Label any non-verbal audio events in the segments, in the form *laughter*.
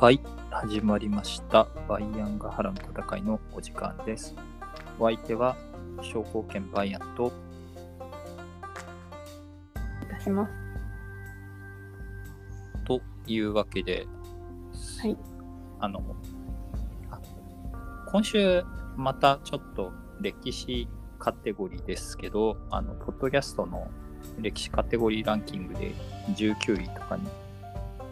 はい、始まりました。バイアンガハラの戦いのお時間です。お相手は、商工兼バイアンと、いたします。というわけで、はい。あの、あ今週またちょっと歴史カテゴリーですけど、あの、ポッドキャストの歴史カテゴリーランキングで19位とかに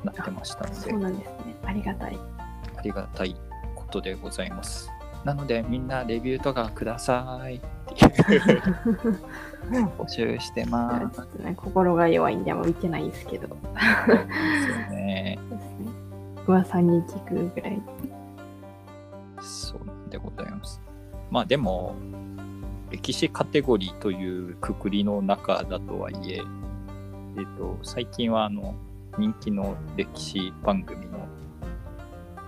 なってましたのでそう、なんですね。ありがたい。ありがたいことでございます。なので、みんなレビューとかくださいっていう募集してます。ね、心が弱いんであんま見てないですけど。ですですね。噂に聞くぐらい。そうでございます。まあでも、歴史カテゴリーというくくりの中だとはいえ、えっ、と、最近はあの、人気の歴史番組の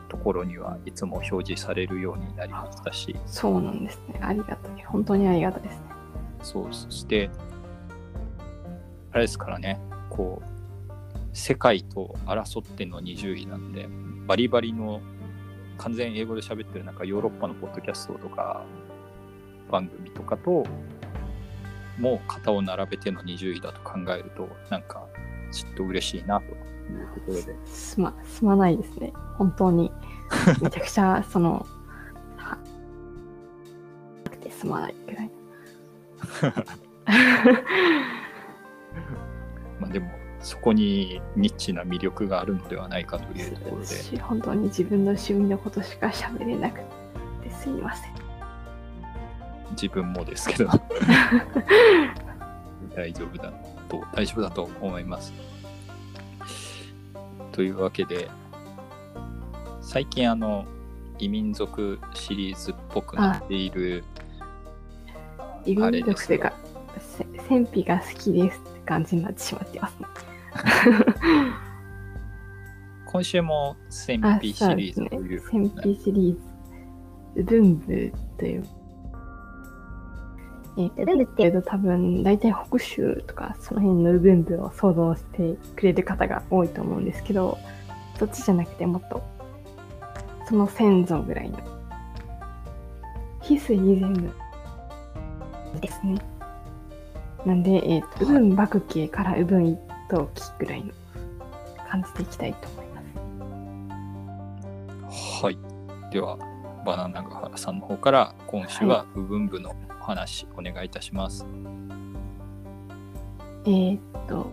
ところにはいつも表示されるようになりましたし、そうなんですね。ありがたい。本当にありがたいですね。そう、そして、あれですからね、こう、世界と争っての20位なんで、バリバリの完全英語で喋ってるなんかヨーロッパのポッドキャストとか番組とかと、もう肩を並べての20位だと考えると、なんかちょっと嬉しいなというところで、すま、すまないですね。本当に。*laughs* めちゃくちゃ、その、は、なくてすまないぐらい。*laughs* まあでも、そこにニッチな魅力があるのではないかというところで、し本当に自分の趣味のことしか喋れなくてすいません。自分もですけど *laughs* 大丈夫だと大丈夫だと思いますというわけで最近あの異民族シリーズっぽくなっているイベンあれですよトというか、せ戦費が好きですって感じになってしまってますね。*laughs* 今週も戦あ、費シリーズという。戦費シリーズ。文部という。えー、っていうと多分大体北州とかその辺の文部を想像してくれる方が多いと思うんですけど、そっちじゃなくてもっとその先祖ぐらいの。翡翠全部ですね。なんで、えっ、と、はい右分幕系から右分一等期ぐらいの感じでいきたいと思います。はいではバナナガハラさんの方から今週は部分部のお話お願いいたします、えーっと、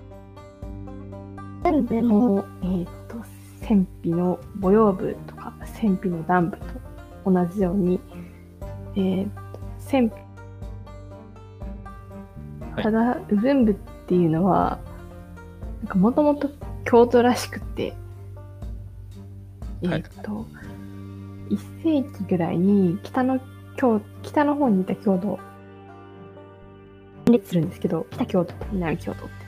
全部の、えーっと、戦費の母用部とか、戦費の南部と同じように、えーっと、戦費、はい。ただ、右分部っていうのは、なんかもともと京都らしくて、えーっと、1世紀ぐらいに北の京北の方にいた京都分裂するんですけど、北京都と南京都って。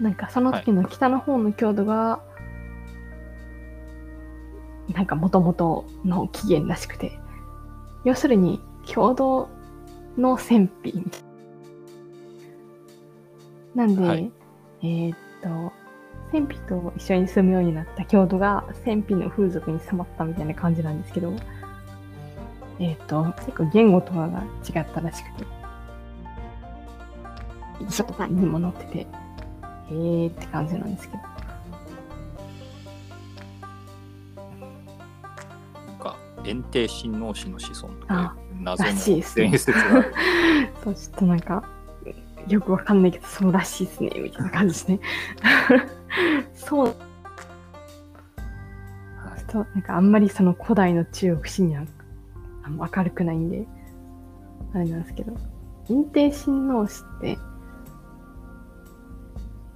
なんかその時の北の方の京都が、なんか元々の起源らしくて、要するに郷土の戦費みたいな。なんで、はいえーっと、戦費と一緒に住むようになった郷土が戦費の風俗に染まったみたいな感じなんですけど、えーっと、結構言語とかが違ったらしくて、一緒とかにも載ってて、えーって感じなんですけど。なんか炎帝親王氏の子孫とか謎らのしいですね。伝説がある。そう、ちょっとなんか、よくわかんないけど、そうらしいですね、みたいな感じですね。そう、ちょはい。っとなんかあんまりその古代の中国史には明るくないんで、あれなんですけど、陰帝親王氏って、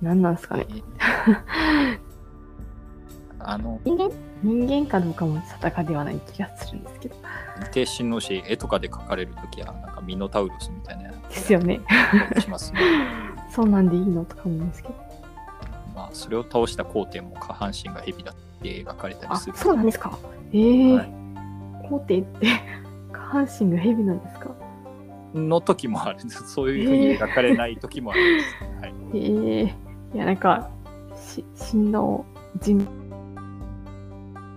何なんですかね。*laughs* あの人間？人間かどうかも定かではない気がするんですけど。炎帝親王氏絵とかで描かれるときはなんかミノタウロスみたいなですよね。しますね *laughs* そうなんでいいのとか思うんですけど。まあそれを倒した皇帝も下半身が蛇だって描かれたりあする、そうなんですかええはい皇帝って下半身が蛇なんですか？の時もある。んですそういうふうに描かれない時もあるんです、はい、ええ。いや、なんか、し、親王、人、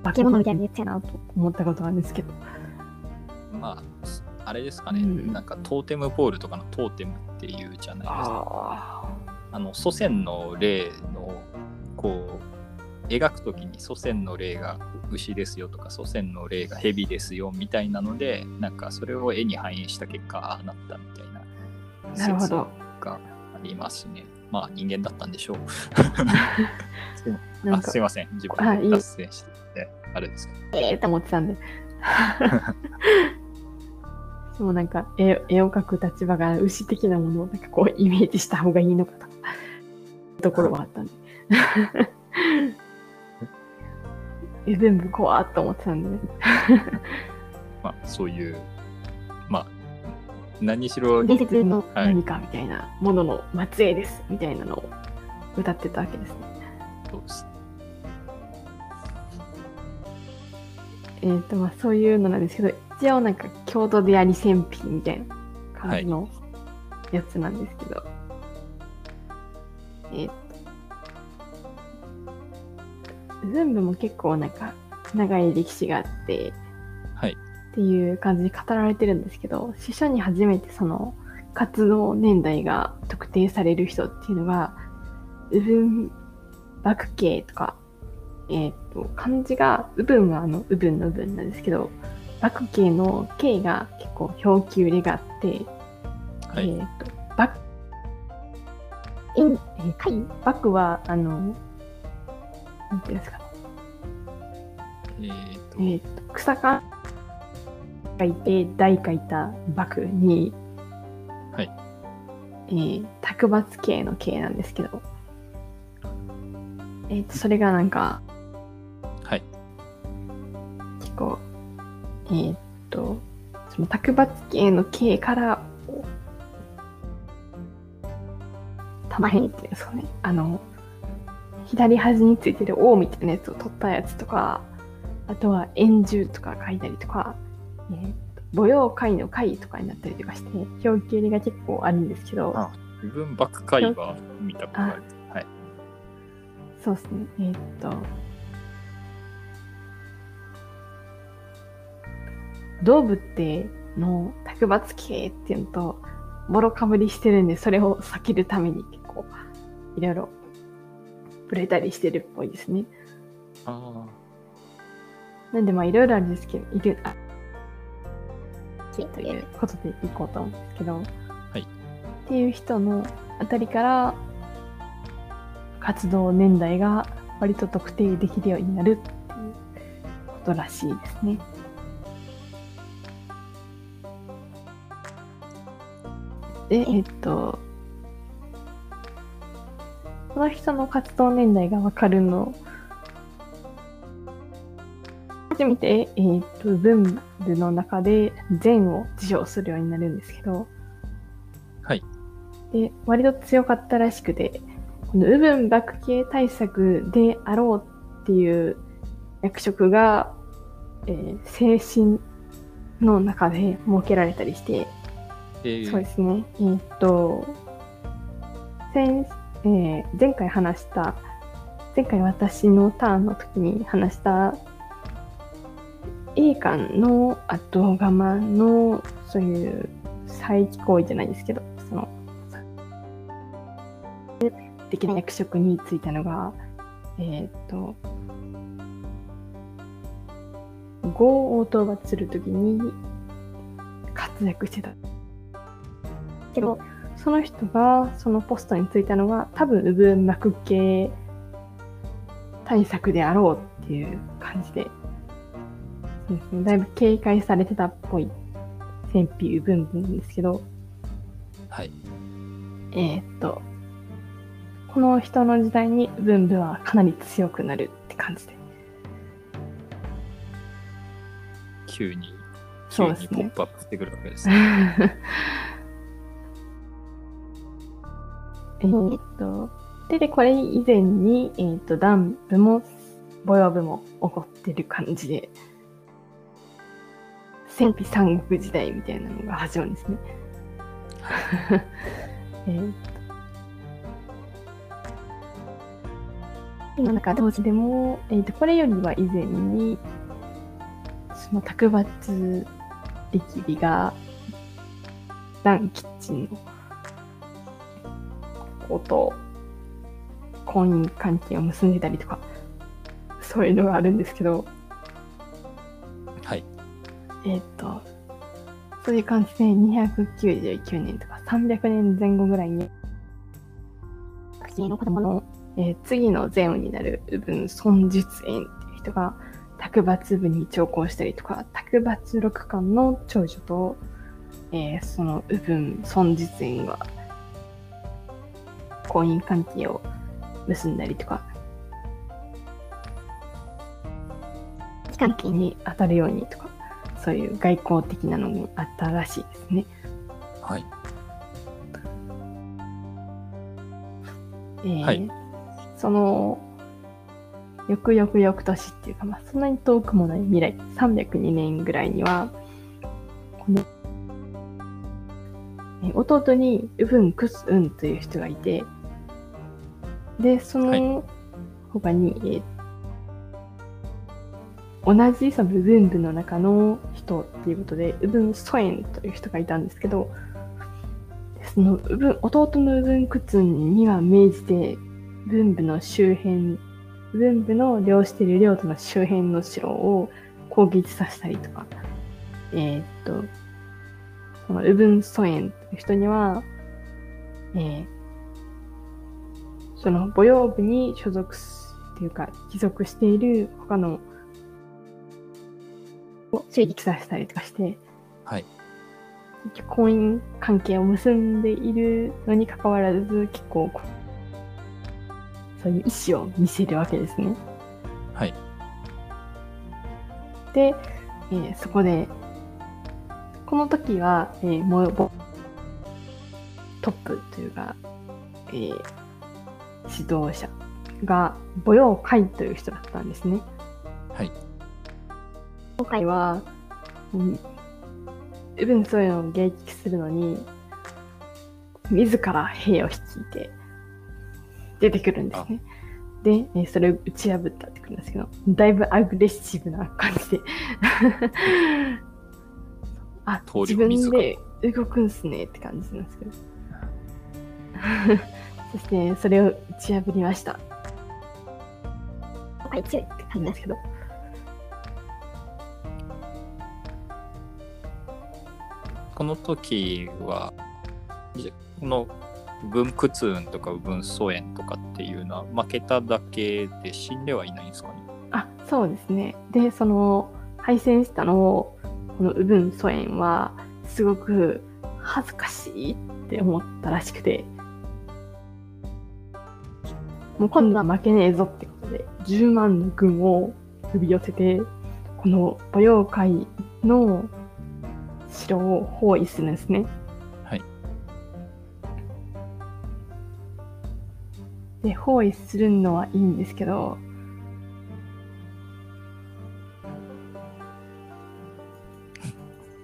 化け物みたいに言ってたなと思ったことがあるんですけど。まあ、あれですかね、うん。なんかトーテムポールとかのトーテムっていうじゃないですか。あの祖先の霊のこう描くときに祖先の霊が牛ですよとか祖先の霊が蛇ですよみたいなのでなんかそれを絵に反映した結果ああなったみたいななるほど。がありますね。まあ人間だったんでしょう。*laughs* あすい、ません自分で脱線しててあれですけど。ええと思ってたんで。*laughs* でもなんか絵絵を描く立場が牛的なものをなんかこうイメージした方がいいのかとかところはあったんで。え全部怖っと思ってたんで、ね、*laughs* まあそういうまあ何しろ伝説のはい。何かみたいなものの末裔ですみたいなのを歌ってたわけですね。そうです。えっ、とまあそういうのなんですけど一応なんか郷土であり戦費みたいな感じのやつなんですけど、えっ、と全部も結構なんか長い歴史があってはい。っていう感じで語られてるんですけど司書に初めてその活動年代が特定される人っていうのがウブン幕系とかえっ、と漢字がウブンはあのウブンのウブンなんですけど幕系の系が結構表記売りがあって、はい、えっ、ー、貝バクはあのなんていうんですか。えーと。えー、と草が書いて大書いた幕に、はい。えー、卓抜系の系なんですけど、えー、とそれがなんかはい。結構えー、っとその卓抜系の系から玉へんっていうんですかね。あの左端についてる王みたいなやつを取ったやつとかあとは円柱とか書いたりとか、えー、と母用会の会とかになったりとかして表記入りが結構あるんですけどあ部分バック会は見たことある。はい。そうですね。えーっと動物っての卓抜系っていうのともろかぶりしてるんでそれを避けるために結構いろいろ触れたりしてるっぽいですね。あなんでまあいろいろあるんですけどいるあということでいこうと思うんですけど、はい。っていう人のあたりから活動年代が割と特定できるようになるっていうことらしいですね。で、えっと、この人の活動年代がわかるの初めて、えー、と文部の中で善を辞書するようになるんですけど、はい。で、割と強かったらしくて、この右分幕系対策であろうっていう役職が、えー精神の中で設けられたりして、えーそうですね。えーっと、先えー前回話した、前回私のターンの時に話した、栄冠の後釜の、そういう再起行為じゃないですけど、そので、的な役職に就いたのが、えーと、呉を討伐するときに活躍してた。けど、その人がそのポストに就いたのが多分、部分幕系対策であろうっていう感じで、そうですね、だいぶ警戒されてたっぽい戦費部分なんですけど、はいえーっと、この人の時代に文部はかなり強くなるって感じで。急に急にポップアップしてくるわけですね。*laughs* えーっと、で、で、これ以前に、えーっと、ダン部も、ボヨ部も起こってる感じで、戦費三国時代みたいなのが始まるんですね。*laughs* えーっとの中同時でも、えー、とこれよりは以前にその卓抜力理がダンキッチンのこと婚姻関係を結んでたりとかそういうのがあるんですけどはい。えっ、とそういう感じで299年とか300年前後ぐらいに学生の子供の、えー次の前王になる部分孫術園っていう人が卓抜部に調校したりとか卓抜六冠の長女と、えーその部分孫術園は婚姻関係を結んだりとか関係に当たるようにとかそういう外交的なのもあったらしいですね。はい。えーはいその翌々翌年っていうか、まあ、そんなに遠くもない未来302年ぐらいにはこのえー弟にウブン・クス・ウンという人がいてでそはい。の他に、えー同じその部分部の中の人っていうことでウブン・ソエンという人がいたんですけどそのウブン弟のウブン・クツンには命じて文部の周辺文部の領している領土の周辺の城を攻撃させたりとかえーっとそのウブン・ソエンという人には、えーその母養部に所属すっていうか帰属している他のを襲撃させたりとかしてはい。婚姻関係を結んでいるのに関わらず結構そういう意思を見せるわけですね。はい。で、えーそこでこの時は、えーもうぼトップというか、えー指導者が母養会という人だったんですね。はい。今回は、うん、ウブンそういうのを迎撃するのに、自ら兵を率いて出てくるんですね。で、えーそれを打ち破ったってくるんですけど、だいぶアグレッシブな感じで。*laughs* あ、通自分で動くんすねって感じなんですけど。そして、それを打ち破りました。はい、強いって感じですけど。この時は、じこの分屈運とか分素炎とかっていうのは負けただけで死んではいないんですかね？あそうですねでその敗戦したのをこのウブン・ソエンはすごく恥ずかしいって思ったらしくてもう今度は負けねえぞってことで10万の軍を呼び寄せてこの母養会の城を包囲するんですねはいで包囲するのはいいんですけど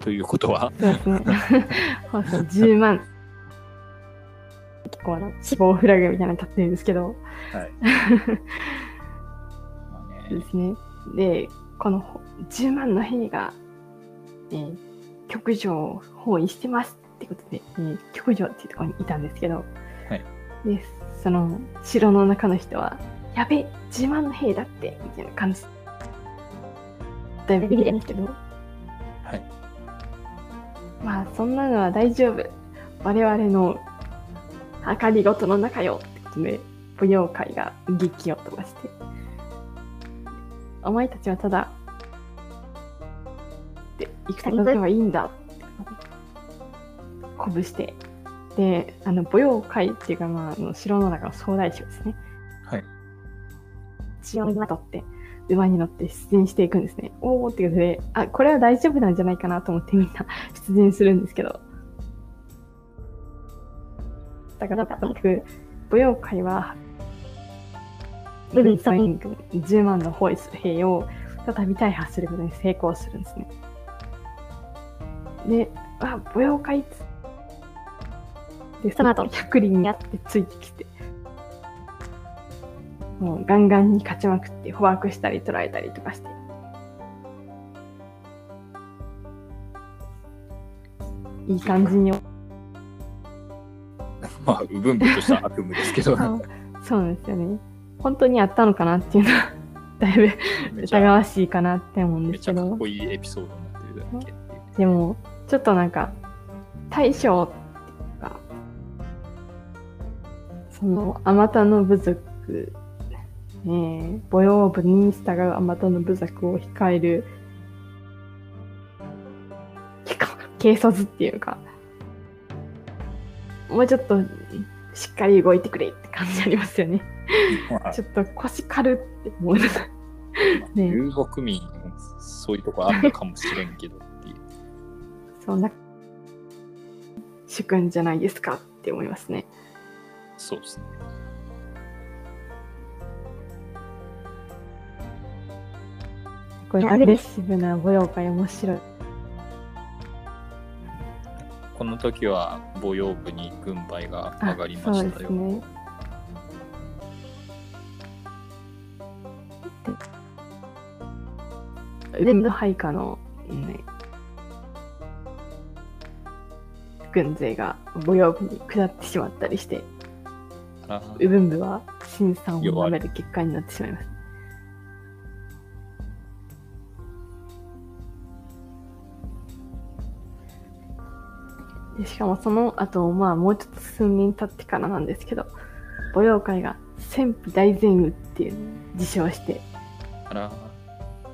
ということは、そうですね。*laughs* そうそう、10万。結構あの、死亡フラグみたいなの立ってるんですけど、はい。*laughs* まあね、そうですね。で、このほ10万の兵が、えー、極上を包囲してますってことで、えー、極上っていうところにいたんですけど、はいで、その城の中の人は、やべ、10万の兵だって、みたいな感じ。だいぶビビるんですけど、はい。まあそんなのは大丈夫。我々の計りごとの中よってことで、舞踊会が劇を飛ばして。お前たちはただ、で、戦に行けばいいんだって鼓舞して。で、あの、舞踊会っていうか、まあ、あの城の中の総大将ですね。はい。血をまとって、馬に乗って出陣していくんですね。おーってことで、あ、これは大丈夫なんじゃないかなと思ってみんな出陣するんですけど。だから、とにかく、舞踊会は、部分総員軍10万の包囲する兵を再び大破することに成功するんですね。で、あ、舞踊会で、その後100人やってついてきて、もうガンガンに勝ちまくって、捕獲したり捕らえたりとかして。いい感じに。まあ、部分部としては悪夢ですけど、*laughs* そうですよね。本当にあったのかなっていうのは、*laughs* だいぶ疑わしいかなって思うんですけどめちゃかっこ。いいエピソードになってるだけ。でも、ちょっとなんか、大将っていうか、その、あまたの部族、ねえ、母用部に従うあまたの部族を控える、結構軽率っていうか、もうちょっとしっかり動いてくれって感じありますよね。まあちょっと腰軽って思うのが。ね遊牧民、そういうとこあるかもしれんけどっていう。そんな、主君じゃないですかって思いますね。そうですね。これアグレッシブな舞踊会面白い。この時は母用部に軍配が上がりましたよ。ですね。で全部配下の、ね、軍勢が母用部に下ってしまったりして、あ右分部は辛酸を舐める結果になってしまいます。でしかもその後、まあもうちょっと数年経ってからなんですけど、母妖怪が戦費大善雨っていう自称して、あら、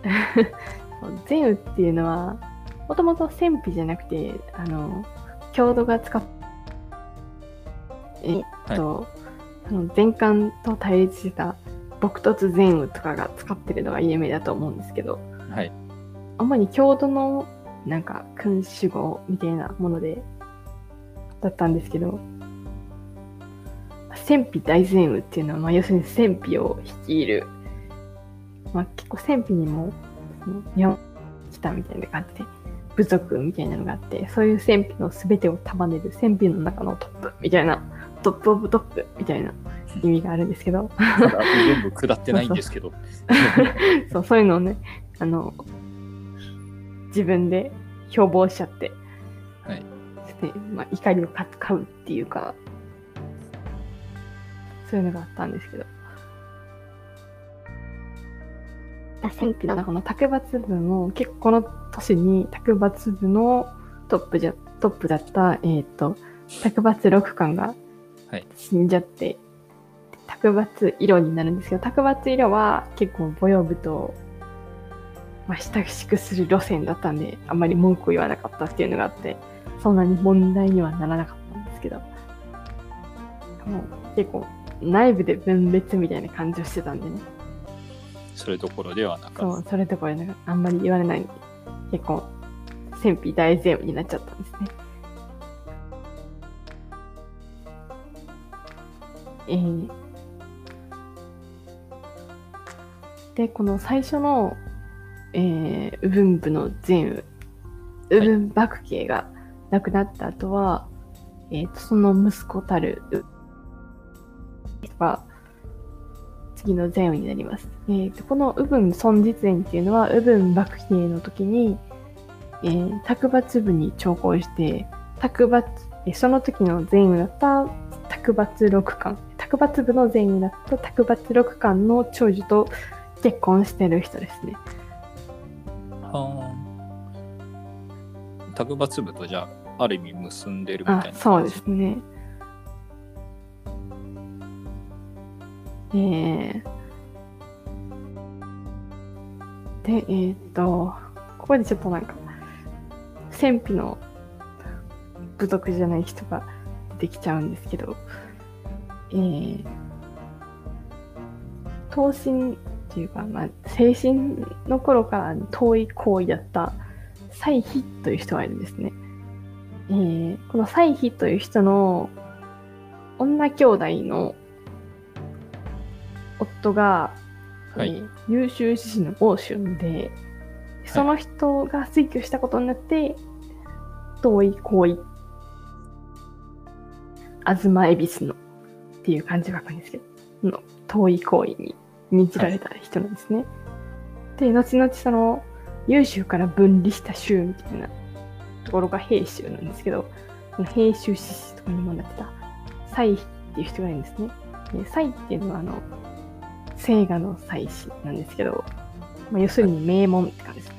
*laughs* 善雨っていうのは、もともと戦費じゃなくて、あの、郷土が使っえっと、あの前漢と対立してた朴突善雨とかが使ってるのが有名だと思うんですけど、はい。主に郷土のなんか君主語みたいなもので、だったんですけど、戦費大善雨っていうのは、まあ、要するに戦費を率いる、まあ、結構戦費にも、日本来たみたいな感じで、部族みたいなのがあって、そういう戦費の全てを束ねる戦費の中のトップみたいな、トップオブトップみたいな意味があるんですけど、全部下ってないんですけど。*laughs* そう、そういうのをね、あの、自分で標榜しちゃって、はい。でまあ、怒りを買買うっていうか、そういうのがあったんですけど。戦費のこの卓抜部も結構この年に卓抜部のトップじゃトップだった、えっ、と、卓抜六巻がはい。死んじゃって、卓抜色になるんですけど、卓抜色は結構母用部と、まあ、親しくする路線だったんで、あんまり文句を言わなかったっていうのがあって、そんなに問題にはならなかったんですけど、もう結構内部で分別みたいな感じをしてたんでね、それどころではなかっそう、それとこれなんかあんまり言われない。んで、結構、戦費大全部になっちゃったんですね。えー。で、この最初の、えー、右分部の全雨、右分幕慶が亡くなった後は、えーとその息子たる、うが、次の善雨になります。えーとこの右分尊実園っていうのは、右分幕慶の時に、えー、卓抜部に調校して、卓抜、その時の善雨だった卓抜六巻、卓抜部の善雨だった卓抜六巻の長女と結婚してる人ですね。はあ。卓抜部とじゃあ、ある意味結んでるみたいな。そうですね。えー、で、えーっと、ここでちょっとなんか、戦費の部族じゃない人ができちゃうんですけど、えー、闘神っていうか、まあ、精神の頃から遠い行為だった歳費という人がいるんですね。えーこの歳費という人の女兄弟の夫が、はいえー優秀志士の欧春で、その人が推挙したことになって、遠い行為、東恵比寿のっていう漢字が書くんですけど、の遠い行為に認じられた人なんですね。で、後々その、優秀から分離した州みたいなところが兵州なんですけど、その兵州志士とかにもなってた、祭妃っていう人がいるんですね。で、祭っていうのはあの、聖画の祭司なんですけど、まあ、要するに名門って感じですね。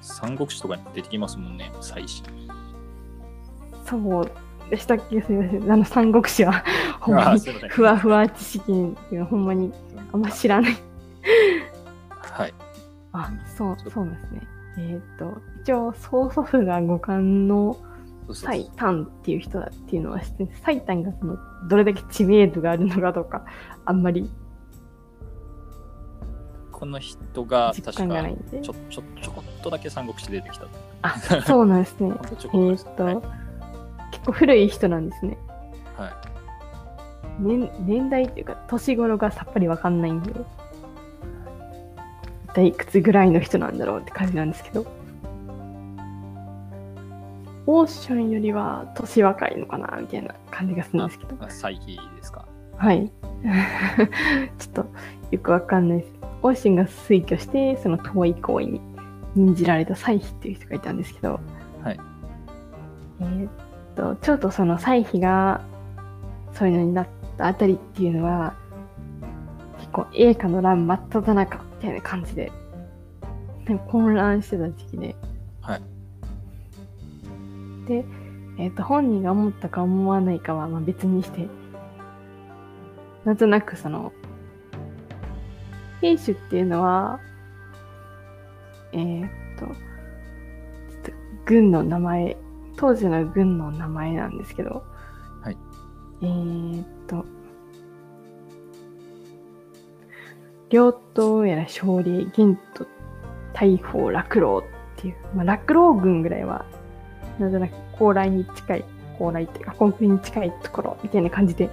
三国志とかに出てきますもんね、祭司。そうでしたっけ？すみません。あの、三国志は、*laughs* ほんまにふわふわ知識っていうのはほんまにあんま知らない。はい。あ、そう、そうなんですね。えーっと、一応、曽祖父が五冠の最短っていう人だっていうのは知ってる最短がそのどれだけ知名度があるのかとか、あんまりこの人が実確かちょ。ちょちょこっとだけ三国志出てきた。あ、そうなんですね。*laughs* えこっとですーっと、結構古い人なんですね。はい。年年代っていうか年頃がさっぱりわかんないんで一体いくつぐらいの人なんだろうって感じなんですけどオーシャンよりは年若いのかなみたいな感じがするんですけどあ祭妃ですか。はい *laughs* ちょっとよくわかんないですオーシャンが推挙してその遠い行為に任じられた歳妃っていう人がいたんですけどはい。えーっと、ちょっとその歳費がそういうのになったあたりっていうのは、結構栄華の乱真っ只中みたいな感じで、でも混乱してた時期で。はい。で、えーっと、本人が思ったか思わないかはまあ別にして、なんとなくその、兵種っていうのは、えーっと、ちょっと軍の名前当時の軍の名前なんですけど、はい。えーっと、両党やら勝利、元と大砲、落狼っていう、まあ、落狼軍ぐらいは、なんとなく高麗に近い、高麗っていうか、コンクリに近いところみたいな感じで、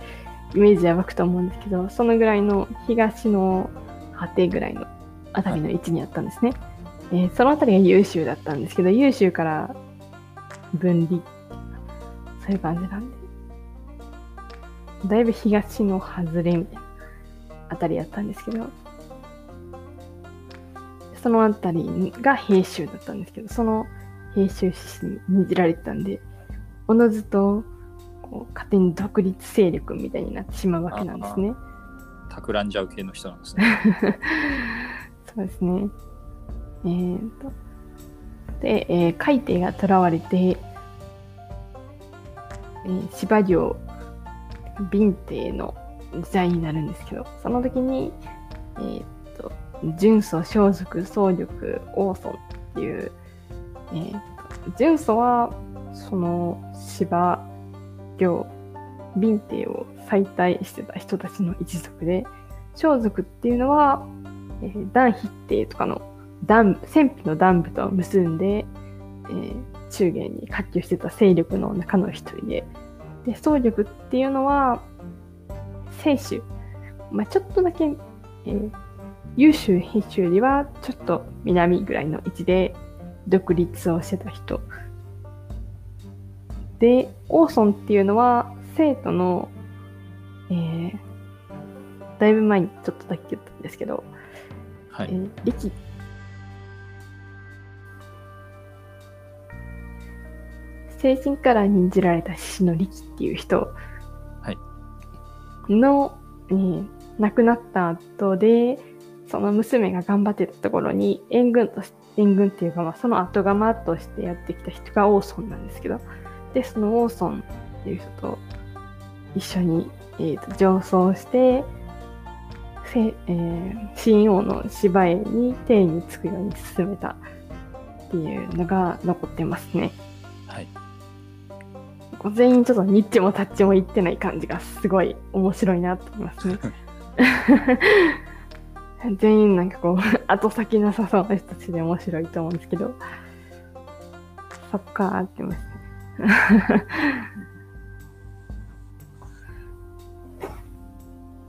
イメージは湧くと思うんですけど、そのぐらいの東の果てぐらいのあたりの位置にあったんですね。えーそのあたりが優秀だったんですけど、優秀から分離、そういう感じなんで、だいぶ東の外れみたいなあたりやったんですけど、そのあたりが兵州だったんですけど、その兵州志士に任じられてたんで、おのずとこう勝手に独立勢力みたいになってしまうわけなんですね。企んじゃう系の人なんですね。*laughs* そうですね。えー、と。で、えー海底が囚われて、えー、司馬領、敏帝の時代になるんですけど、その時に、えー、と、純祖、装束、総力、王孫っていう、えー、と純祖は、その司馬領、敏帝を再退してた人たちの一族で、装束っていうのは、えー、断筆帝とかの断戦費の断部と結んで、えー中原に割拠してた勢力の中の一人で、で、総力っていうのは、清州、まあ、ちょっとだけ、えー優秀兵州よりはちょっと南ぐらいの位置で独立をしてた人。で、王孫っていうのは生徒の、えーだいぶ前にちょっとだけ言ったんですけど、はい。えー力精神から任じられた獅子の力っていう人はいの、えー亡くなった後でその娘が頑張ってたところに援軍とし援軍っていうか、まあ、その後釜としてやってきた人が王孫なんですけどでその王孫っていう人と一緒に、えーと上奏してせえー新王の芝居に定につくように進めたっていうのが残ってますね。はい。全員ちょっとニッチもタッチもいってない感じがすごい面白いなと思いますね。*laughs* *laughs* 全員なんかこう *laughs* 後先なさそうな人たちで面白いと思うんですけど、そっかーってますね。*laughs*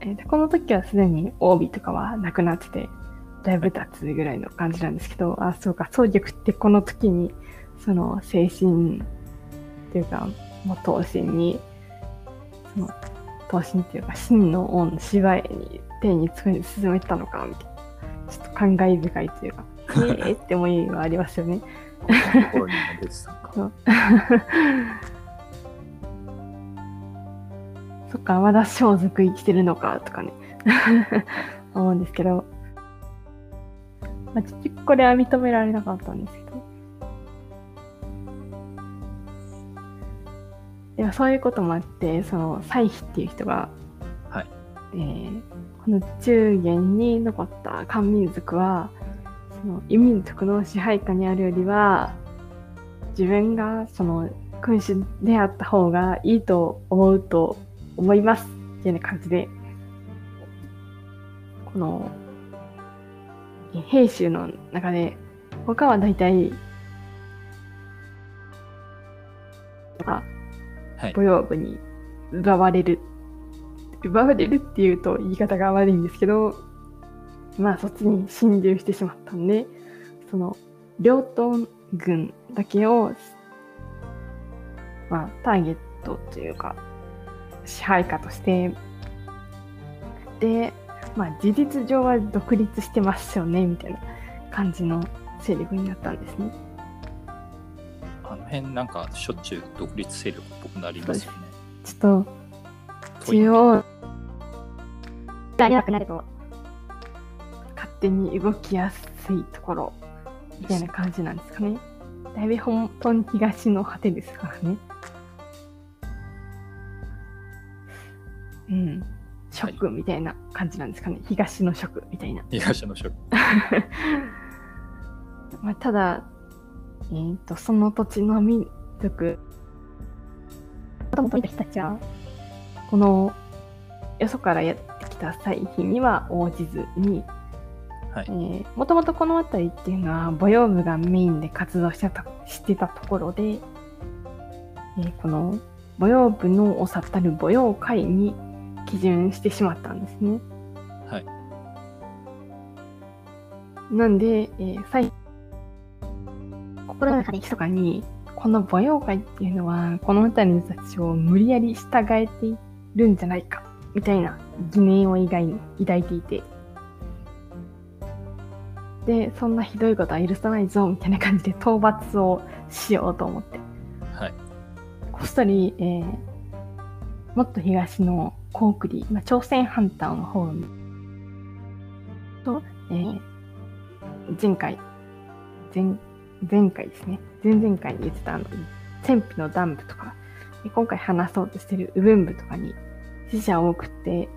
えーでこの時はすでに帯とかはなくなってて、だいぶ経つぐらいの感じなんですけど、あ、そうか、総力ってこの時に、その精神っていうか、もう闘神に、その、等身っていうか真の恩芝居に手に進めたのかみたいな。ちょっと感慨深いというか。ええ *laughs* って思いはありますよね。そう。*laughs* そっかまだ装束生きてるのかとかね。*laughs* 思うんですけど、まあ、ちこれは認められなかったんですけど。でもそういうこともあってその歳費っていう人が、はい。えーこの中原に残った漢民族はその異民族の支配下にあるよりは自分がその君主であった方がいいと思うと思いますっていう感じでこのえ兵衆の中で他は大体あはい。母養部に奪われる奪われるっていうと言い方が悪いんですけどまあそっちに侵入してしまったんでその両党軍だけをまあターゲットというか支配下としてでまあ事実上は独立してますよねみたいな感じの勢力になったんですね。あの辺なんかしょっちゅう独立勢力っぽくなりますよね。ちょっと中央が弱くなると勝手に動きやすいところみたいな感じなんですかね。だいぶ本当に東の果てですからね。うん。食みたいな感じなんですかね。東の食みたいな。東の諸まあ、ただ、えー、とその土地の民族もともといた人たちはこのよそからやた歳費には応じずにはい。もともとこの辺りっていうのは母養部がメインで活動してたしてたところで、えーこの母養部のおさったる母養会に基準してしまったんですね。はい。なんで、えー、最心の中で密かに、この母養会っていうのは、この辺りの人たちを無理やり従えているんじゃないか、みたいな疑念を意外に抱いていて、で、そんなひどいことは許さないぞ、みたいな感じで討伐をしようと思って、はい。こっそり、えーもっと東の高句麗、まあ、朝鮮半島の方に、と、えー前回、前、前回ですね。前々回に言ってたあの、戦費の南部とか、え今回話そうとしてる右分部とかに死者を送って、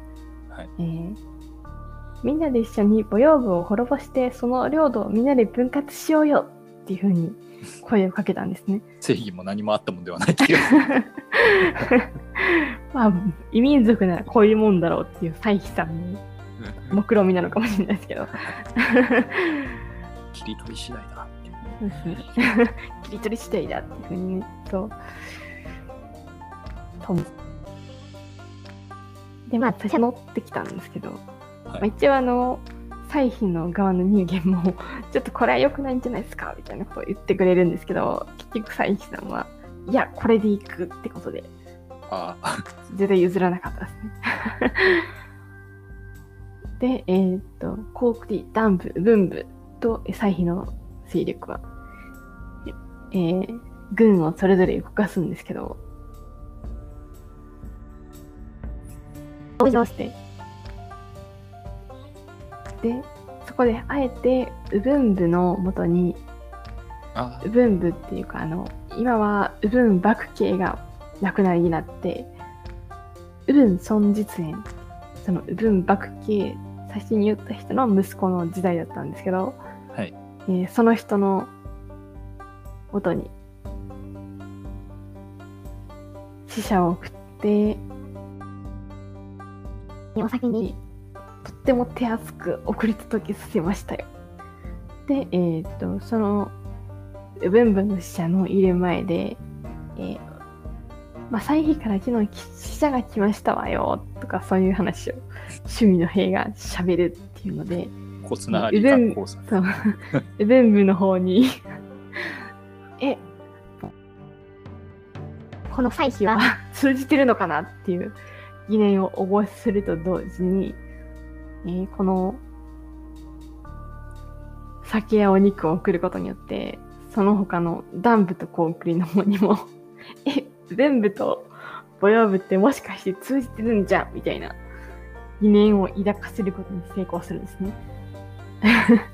はい。えーみんなで一緒に母養部を滅ぼして、その領土をみんなで分割しようよっていうふうに *laughs* 声をかけたんですね。正義も何もあったもんではないっていう。*laughs* まあ、異民族ならこういうもんだろうっていう歳費さんの目論見みなのかもしれないですけど。*laughs* 切り取り次第だっていう。切り取り次第だっていうふうにね、そう。とで、まあ、私は乗ってきたんですけど、まあ、一応あの、歳費の側の人間も、*laughs* ちょっとこれは良くないんじゃないですかみたいなことを言ってくれるんですけど、結局歳費さんは、いや、これでいくってことで、ああ、絶対譲らなかったですね。*laughs* で、えーっと、コークリ、ダン部、文部とえ歳費の勢力は、えー軍をそれぞれ動かすんですけど、登場して、で、そこであえて、右分部の元に、あ。右分部っていうか、あの、今は右分幕系が亡くなりになって、右分孫実園、その右分幕系、最初に言った人の息子の時代だったんですけど、はい。えーその人の元に死者を送って、お先にとっても手厚く送り届けさせましたよ。で、えーっと、その、ブンブンの死者の入れ前で、えーまあ、歳費から昨日死者が来ましたわよ、とかそういう話を周囲の兵が喋るっていうので、コツナハリうぶん学校さん。そう、ウブンブの方に、*laughs* え、この歳費は通じてるのかなっていう疑念を覚すると同時に、えーこの酒やお肉を送ることによって、その他のダンブとコンクリの方にも、*laughs* え、全部とボヨーブってもしかして通じてるんじゃんみたいな疑念を抱かせることに成功するんですね。*laughs*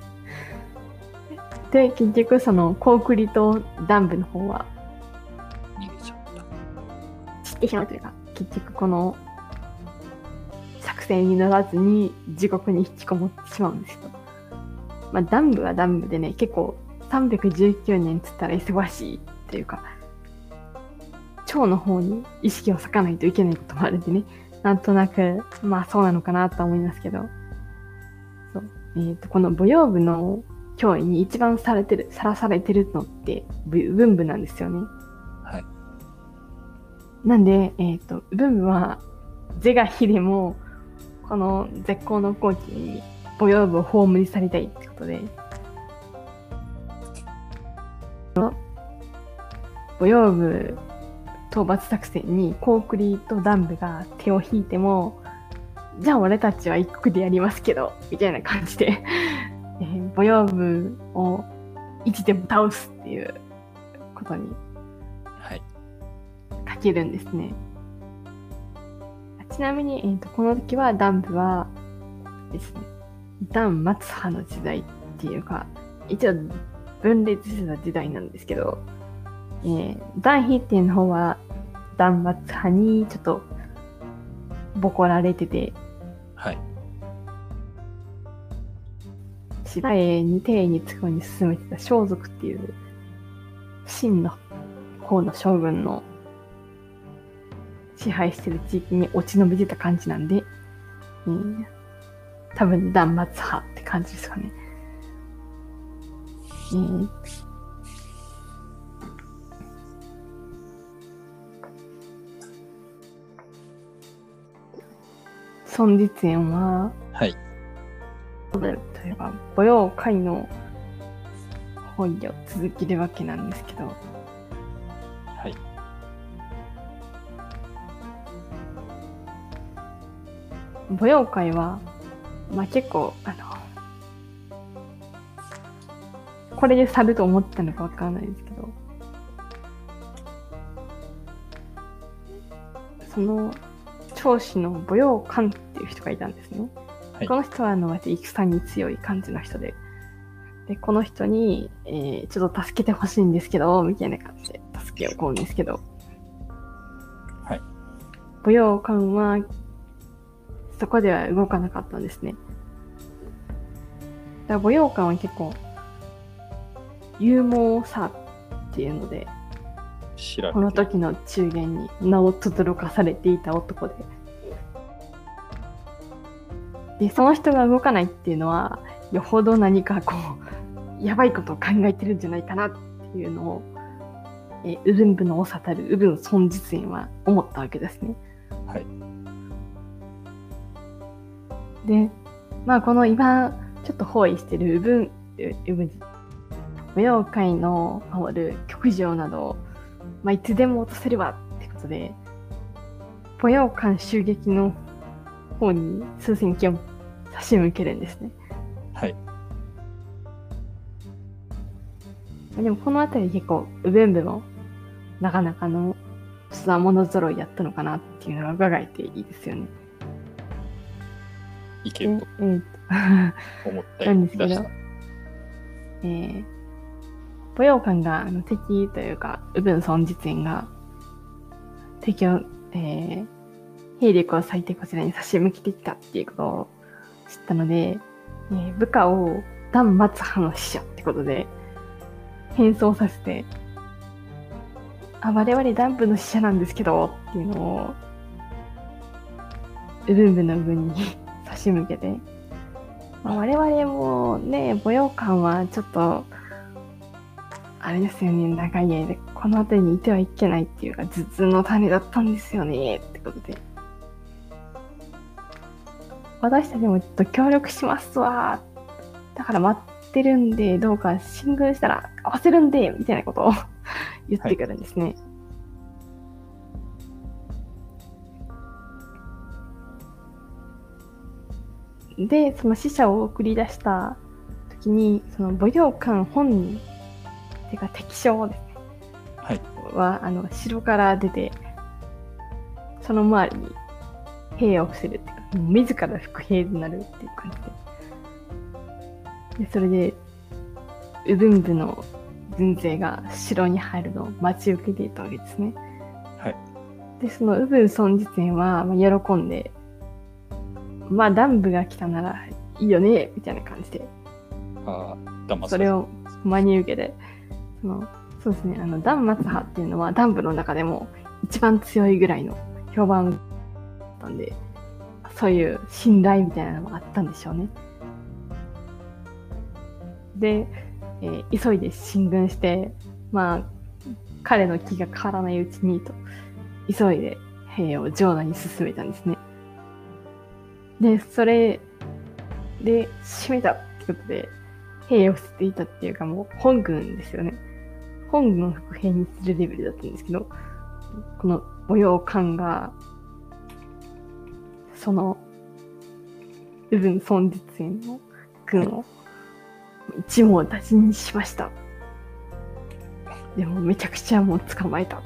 で、結局そのコンクリとダンブの方は逃げちゃった。散ってしまうというか、結局この作戦に乗らずに地獄に引きこもってしまうんですよ。まあ、ダンブはダンブでね、結構319年つったら忙しいっていうか、腸の方に意識を割かないといけないこともあるんでね、なんとなく、まあそうなのかなとは思いますけど、そう。えっ、と、この舞踊部の脅威に一番されてる、さらされてるのって、ぶ文部なんですよね。はい。なんで、えっ、と、文部は、是が非でも、この絶好の好機に、母養部を葬り去りたいってことで、母養部討伐作戦にコークリとダンブが手を引いても、じゃあ俺たちは一国でやりますけど、みたいな感じで、えー母養部をいつでも倒すっていうことにはい。かけるんですね。ちなみに、えー、とこの時はダンブはですね、ダン・マツハの時代っていうか、一応分裂してた時代なんですけど、えーダン・ヒッテンの方はダン・マツハにちょっとボコられてて、はい。白江に帝につくに進めてた装束っていう、秦の方の将軍の支配してる地域に落ち延びてた感じなんで、うん、多分断末派って感じですかね。えー孫実園は、はい。というか、母用会の本を続けるわけなんですけど、母用会は、まあ結構、あの、これで去ると思ったのかわからないですけど、その、長子の母用官っていう人がいたんですね。はいこの人は、あの、割と戦に強い感じの人で、で、この人に、えーちょっと助けてほしいんですけど、みたいな感じで助けを請うんですけど、はい。母用官は、そこでは動かなかったんですね。だから母用官は結構、勇猛さっていうので、この時の中元に名を轟かされていた男で。で、その人が動かないっていうのは、よほど何かこう、やばいことを考えてるんじゃないかなっていうのを、えー、ウブン部の長たるウブン孫実園は思ったわけですね。はい。で、まあこの今、ちょっと包囲してるウブン、ウブン、舞踊界の守る極上などを、まあいつでも落とせるわってことで、舞踊館襲撃の方に数千機を差し向けるんですね。はい。でもこの辺り結構、ウブン部もなかなかのつわもの揃いやったのかなっていうのが伺えていいですよね。でいけるとえーと思ったなんですけど。出した。えー、母用館があの敵というか、ウブン孫実園が敵を、えー、兵力を割いてこちらに差し向けてきたっていうことを知ったので、えー部下を断末派の使者ってことで変装させて、あ、我々ダンプの使者なんですけどっていうのを、ウブン部の軍に差し向けて、まあ、我々もね、母用館はちょっと、あれですよね、長い間、この辺りにいてはいけないっていうか、頭痛の種だったんですよね、ってことで。私たちもちょっと協力しますわ。だから待ってるんで、どうか進軍したら合わせるんで、みたいなことを言ってくるんですね。で、その死者を送り出した時に、その武道館本人、てか敵将ですね。はい。は、あの、城から出て、その周りに兵を伏せるっていうか、もう自ら伏兵になるっていう感じで。で、それで、ウブンブの軍勢が城に入るのを待ち受けていたわけですね。はい。で、そのウブン孫実演は、まあ、喜んで、まあ、ダンブが来たならいいよね、みたいな感じで、ああ、それを真に受けて、その、そうですね、あの、ダンマツハっていうのはダンブの中でも一番強いぐらいの評判だったんで、そういう信頼みたいなのもあったんでしょうね。で、えー急いで進軍して、まあ、彼の気が変わらないうちにと、急いで兵を城内に進めたんですね。で、それで、閉めたってことで、兵を捨てていたっていうかもう本軍ですよね。本軍を伏兵にするレベルだったんですけど、この模様感が、その、部分孫実演の軍を一網打尽にしました。でもめちゃくちゃもう捕まえた。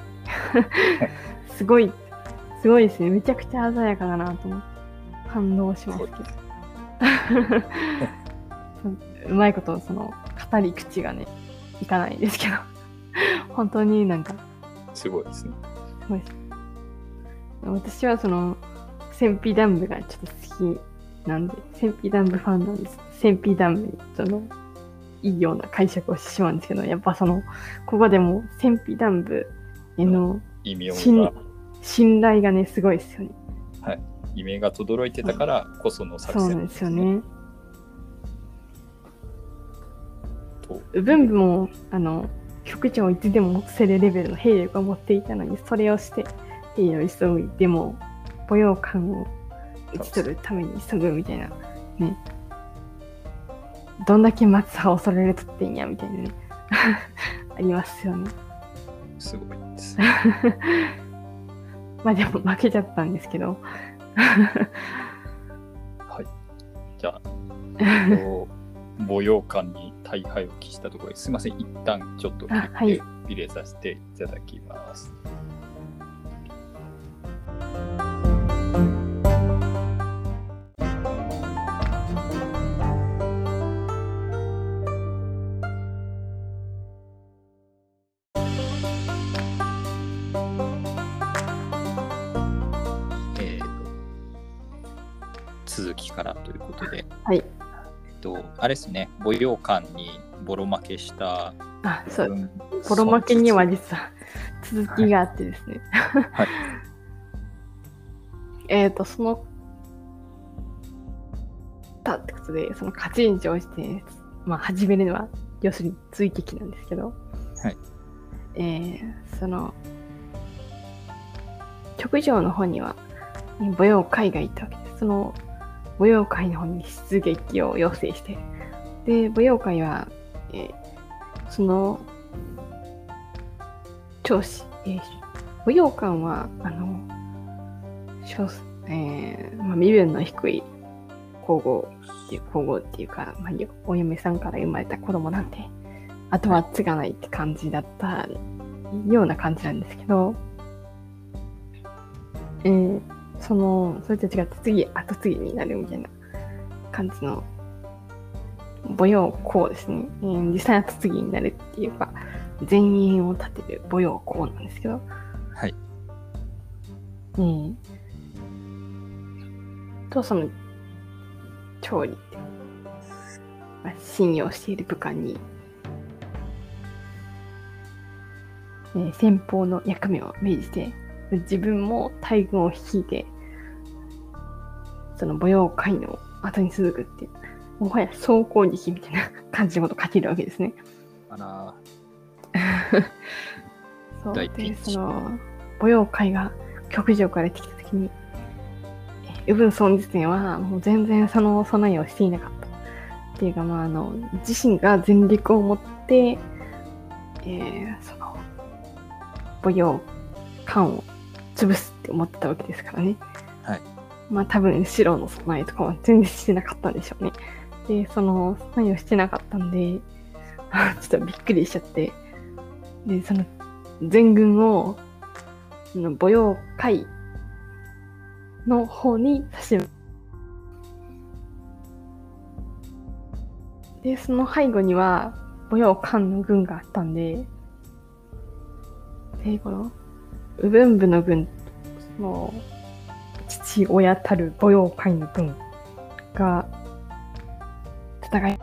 *laughs* すごい、すごいですね。めちゃくちゃ鮮やかだなと思って感動しますけど。*laughs* うまいこと、その、語り口がね、いかないですけど、*laughs* 本当になんか、すごいですね。すごいです。私はその、センピダンブがちょっと好きなんで、センピダンブファンなんです。センピダンブに、その、いいような解釈をしてしまうんですけど、やっぱその、ここでも、センピダンブへの異名信が、信頼がね、すごいですよね。異名が轟いてたからこその作戦そうですよね。と。ウブンブも、あの、局長をいつでもせるレベルの兵力を持っていたのに、それをして、兵を急いでも、母用館を打ち取るために急ぐみたいな、ね。どんだけ松葉を恐れるとってんや、みたいなね。*laughs* ありますよね。すごいです。*laughs* まあでも負けちゃったんですけど。*laughs* はい。じゃあ、えっと母用館に大敗を期したところですいません、一旦ちょっと入れさせていただきます。ことで、はい。えっと、あれですね、母用館にボロ負けしたあ、そう。分ボロ負けには損実は続きがあってですね。はい *laughs* えっと、その、たってことで、その勝ちに応じて、まあ、始めるのは、要するに追撃なんですけど、はい。えー、その、直上の方には、ね母用会がいたわけです。その、母用会の方に出撃を要請して、で、母用会は、えーその、調子、えー、舞踊館は、あの、えーまあ、身分の低い皇后っていう、皇后っていうか、まあ、お嫁さんから生まれた子供なんで、あとは継がないって感じだったような感じなんですけど、えーその、それと違って次、後継ぎになるみたいな感じの母用校ですね。えー実際後継ぎになるっていうか、前縁を立てる母用校なんですけど、はい。えーと、その、調理、まあ信用している部下に、えー先方の役目を命じて、自分も大軍を率いて、その母用会の後に続くっていう、もはや総攻撃みたいな感じのことを書けるわけですね。あら、*laughs* そうで、その、母用会が極上からやってきたときに、えウブンソン時点はもう全然その備えをしていなかった。っていうか、まあ、あの、自身が全力を持って、えーその、母用館を潰すって思ってたわけですからね。はい。まあ多分後ろの備えとかは全然してなかったんでしょうね。で、その備えをしてなかったんで、*laughs* ちょっとびっくりしちゃって、で、その全軍を、その母用会の方に差しで、その背後には母用官の軍があったんで、で、この、右分部の軍、その、父親たる母用会の軍が、戦い、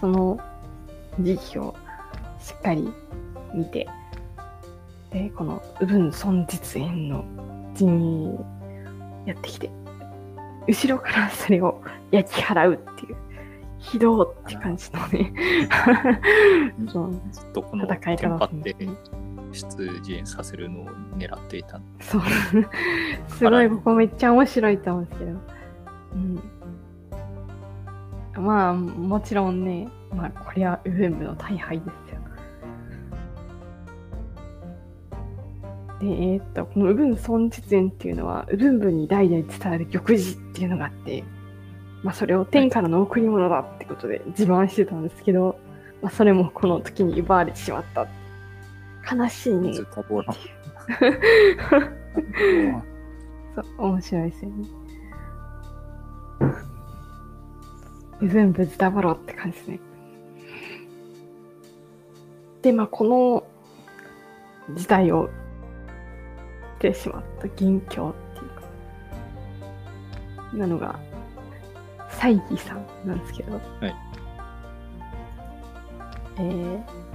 その時期をしっかり見て、で、この右分孫実園の陣営やってきて、後ろからそれを焼き払うっていう、ひどうって感じのね、*laughs* ずっとこの戦い方だったんですね出陣させるのを狙っていた。そう。すごい、ここめっちゃ面白いと思うんですけど。うん。まあ、もちろんね、まあ、これはウェブの大敗ですよ。で、えーっと、このウブン孫実園っていうのは、ウブンブンに代々伝わる玉璽っていうのがあって、まあ、それを天からの贈り物だってことで自慢してたんですけど、まあ、それもこの時に奪われてしまった。悲しいね。ズタボロ。*laughs* そう、面白いですよね。全部ズタボロって感じですね。で、まあ、この事態をしてしまった元凶っていうか、なのが、西義さんなんですけど、はいえー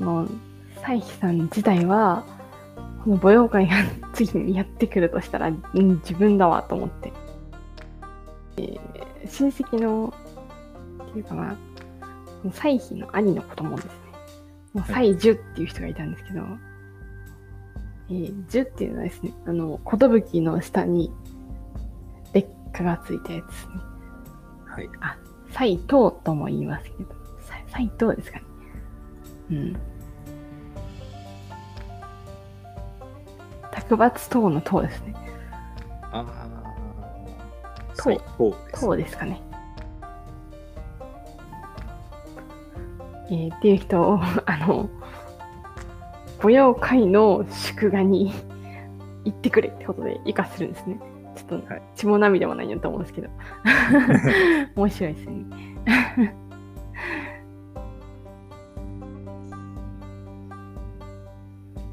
この西義さん自体は、この舞踊会が次にやってくるとしたら、うん、自分だわと思って。えー親戚の、っていうかまあ、この西妃の兄の子供ですね。もうはい西樹っていう人がいたんですけど、えー、樹っていうのはですね、あの、寿の下に劣化がついたやつですね。はい。あ、斎藤とも言いますけど、さ斎藤ですかね。うん。卓抜等の等ですね。ああ。塔最高です。等ですかね。えーっていう人を、*laughs* あの、母用会の祝賀に行ってくれってことで生かするんですね。ちょっとはい血も涙もないんだと思うんですけど。*laughs* 面白いですね。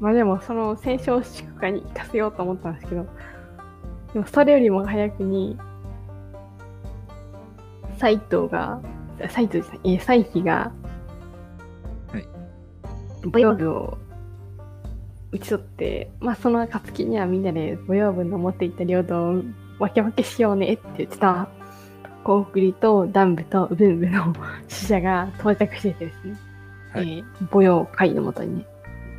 まあでもその戦勝祝賀に行かせようと思ったんですけど、でもそれよりも早くに、斎藤が、斎藤じゃない、えー、斎妃が、はい。母用部を打ち取って、まあその暁にはみんなで母用部の持っていった領土を分け分けしようねって言ってた、高栗りと南部と右分部の *laughs* 使者が到着しててですね、はいえー母用会のもとにね。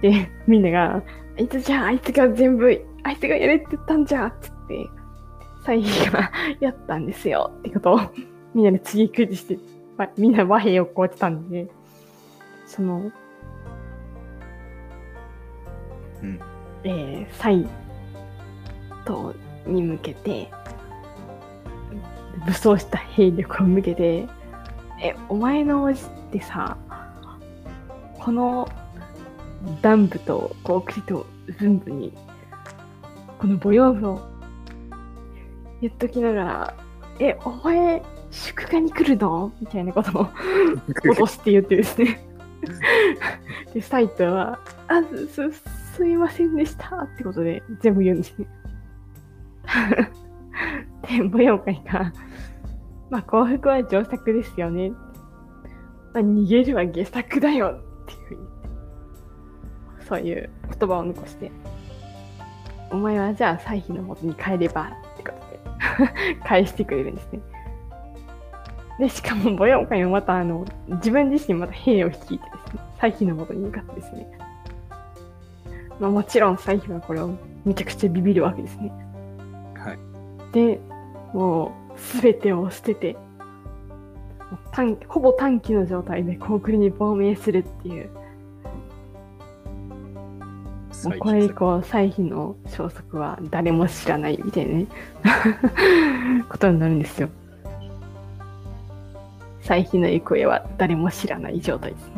で、みんなが、あいつじゃあ、あいつが全部、あいつがやれって言ったんじゃっつって、最後がやったんですよってことをみんなで次くじして、まあ、みんな和平をこうやってたんで、その、うん。えー、サイトに向けて、武装した兵力を向けて、え、お前のおじってさ、この南部と高栗と分部に、この母用部を言っときながら、え、お前、祝賀に来るの？みたいなことを *laughs* 脅して言ってですね。で、サイトは、あ、す、すいませんでしたってことで全部言うんですね。*laughs* で、母用会が、まあ幸福は上策ですよね。まあ逃げるは下策だよそういう言葉を残して、お前はじゃあ歳費の元に帰ればってことで *laughs* 返してくれるんですね。で、しかも母用会もまたあの、自分自身また兵を率いてですね、歳費の元に向かってですね、まあもちろん歳費はこれをめちゃくちゃビビるわけですね。はい。で、もう、すべてを捨てて、ほぼ短期の状態でコークルに亡命するっていう、もうこれ以降、歳費の消息は誰も知らないみたいなね、*laughs* ことになるんですよ。歳費の行方は誰も知らない状態ですね。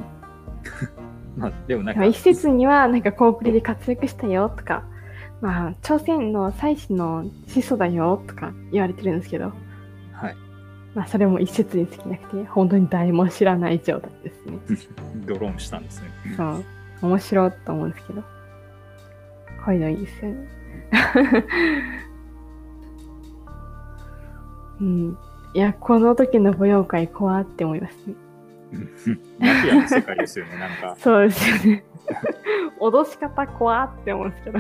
*laughs* まあ、でもなんか、一説には、なんかコープレで活躍したよとか、まあ、朝鮮の妻子の始祖だよとか言われてるんですけど、はい。まあ、それも一説に過ぎなくて、本当に誰も知らない状態ですね。*laughs* ドローンしたんですね。そう。面白いと思うんですけど。こういうのいいですよね。*laughs* うん。いや、この時の舞踊会怖って思いますね。マフィアの世界ですよね、なんか。*laughs* そうですよね。脅し方怖って思うんですけど。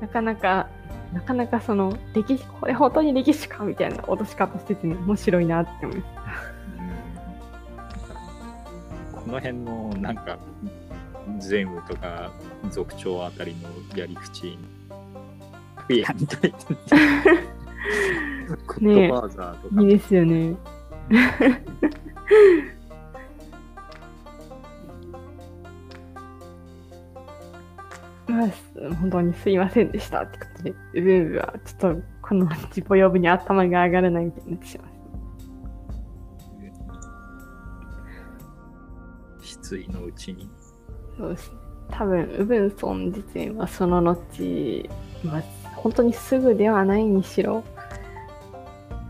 なかなか、なかなかその、歴史、これ本当に歴史かみたいな脅し方してて、ね、面白いなって思います。うんこの辺の、なんか、ゼムとか族長あたりのやり口、フィアみたいな。ゴッドファーザーとか。いいですよね。*laughs* まあ、本当にすいませんでしたってことで、ウブブはちょっとこの自己呼ぶに頭が上がらないみたいになってしまう。失意のうちに。そうですね。多分、ウブンソン自身はその後、まあ、本当にすぐではないにしろ、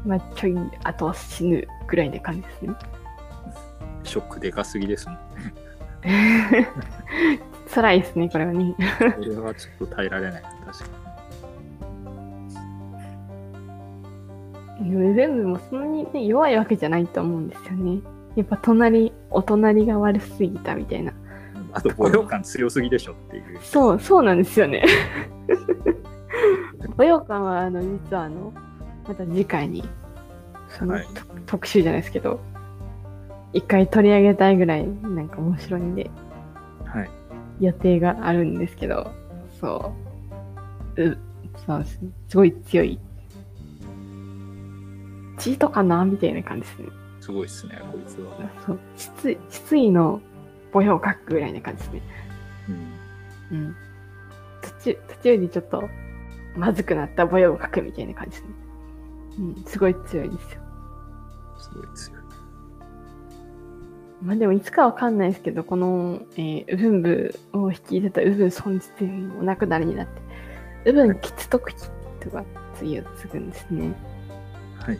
まあ、ちょい後は死ぬぐらいな感じですね。ショックでかすぎですもん。*laughs* 辛いですね、これはね。これはちょっと耐えられない。確かでも全部もそんなに、ね、弱いわけじゃないと思うんですよね。やっぱ隣、お隣が悪すぎたみたいな。に。あと、ボヨ感強すぎでしょっていう。そう、そうなんですよね。舞踊館は、あの、実はあの、また次回に、その、はいと特集じゃないですけど、一回取り上げたいぐらい、なんか面白いんで、はい。予定があるんですけど、そう、う、そうですね。すごい強い。チートかなみたいな感じですね。すごいですね、こいつは。そう、失意、失意の模様を書くぐらいな感じですね。うん。うん。途中、途中にちょっと、まずくなった模様を書くみたいな感じですね。うん、すごい強いですよ。すごい強い。まあでもいつかわかんないですけど、この、えー、ウブンブを率いてたウブン孫自身もお亡くなりになって、ウブン吉徳吉とか次を継ぐんですね。はい。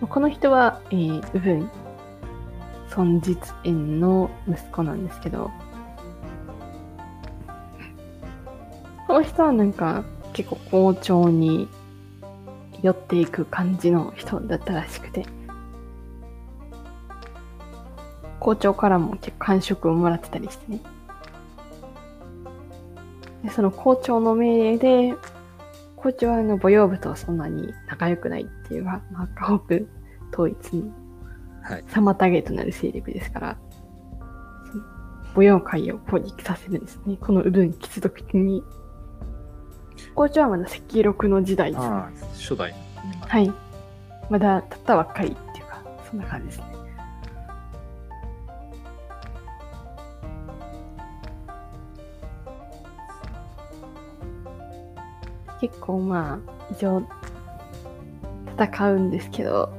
この人は、えー、ウブン孫実縁の息子なんですけど、この人はなんか結構校長に寄っていく感じの人だったらしくて、校長からも結構感触をもらってたりしてね。でその校長の命令で、校長はあの母養部とはそんなに仲良くないっていうか、まあ、河北統一の。妨げとなる勢力ですから、その母養会を攻撃させるんですね。この部分貴族的に。校長はまだ赤禄の時代です。ああ、初代。はい。まだたったばっかりっていうか、そんな感じですね。結構まあ、一応、戦うんですけど、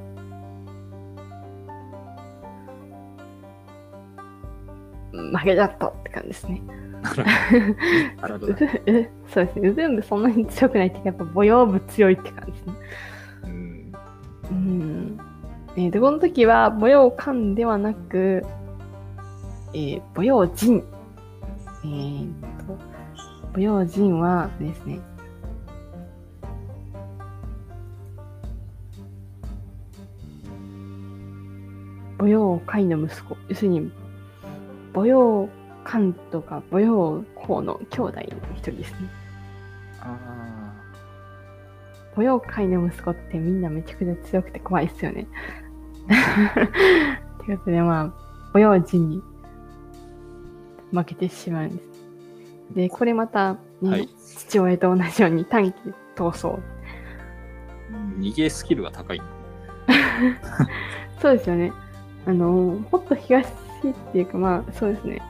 負けちゃったって感じですね。*laughs* そうですね。ウブンブそんなに強くないってやっぱ母養部強いって感じですね。うん。うん。えーで、この時は母養官ではなく、えー、母養人。えー、と、母養人はですね、母養会の息子。要するに、母養官とか母養公の兄弟の一人ですね。あ母養会の息子ってみんなめちゃくちゃ強くて怖いですよね。ということでまあ、母養人に負けてしまうんです。で、これまた、ねはい父親と同じように短期逃走。あ。逃げスキルが高い。*laughs* そうですよね。あの、もっと東っていうかまあ、そうですね。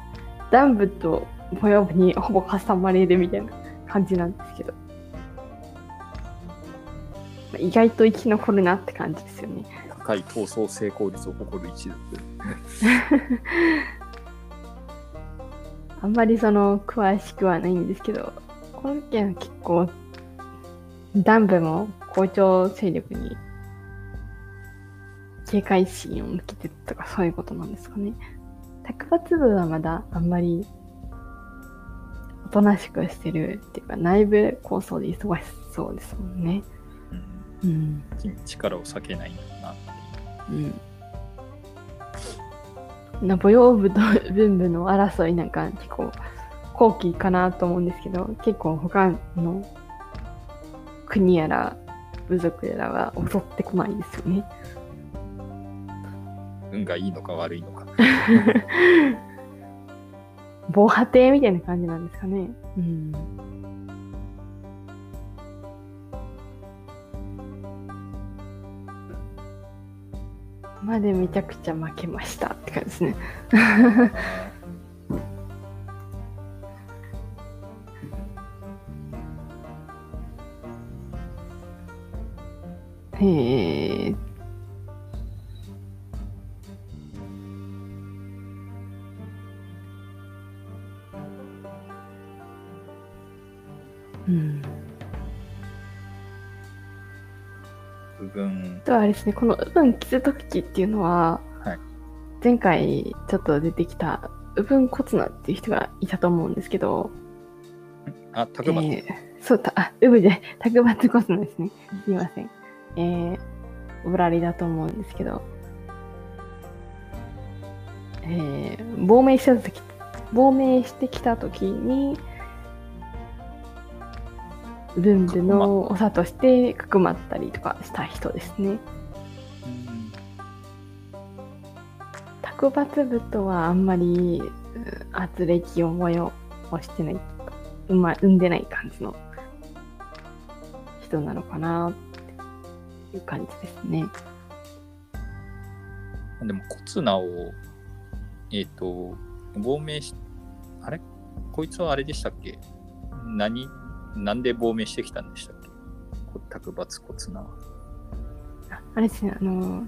南部と模様部にほぼ挟まれるみたいな感じなんですけど。まあ意外と生き残るなって感じですよね。高い逃走成功率を誇る一族。*laughs* あんまりその詳しくはないんですけど、この件は結構、南部も校長勢力に警戒心を向けてるとかそういうことなんですかね。卓抜部はまだあんまりおとなしくしてるっていうか内部構想で忙しそうですもんね。うんうん。力を避けないんだなっていう。うん。な母用部と文部の争いなんか結構後期かなと思うんですけど結構他の国やら部族やらは襲ってこないですよね。運がいいのか悪いのか。防波堤みたいな感じなんですかね。うん。までめちゃくちゃ負けましたって感じですね。*laughs* へえ。うん。部分あとはあれですね、このウブンキズトキチっていうのは、はい前回ちょっと出てきたウブンコツナっていう人がいたと思うんですけど、あ、タグマえーそうた、あ、ウブで、タグバツコツナですね。すいません。えー、オブラリだと思うんですけど、えー、亡命した時、亡命してきた時に、文部の長としてかくまったりとかした人ですね。うん。卓抜部とはあんまりうん圧力を催してない、うま生んでない感じの人なのかなっていう感じですね。でも、コツナを、えっ、と、亡命し、あれ？こいつはあれでしたっけ？何、なんで亡命してきたんでしたっけ？こ卓抜コツナは。ああれですね、あの、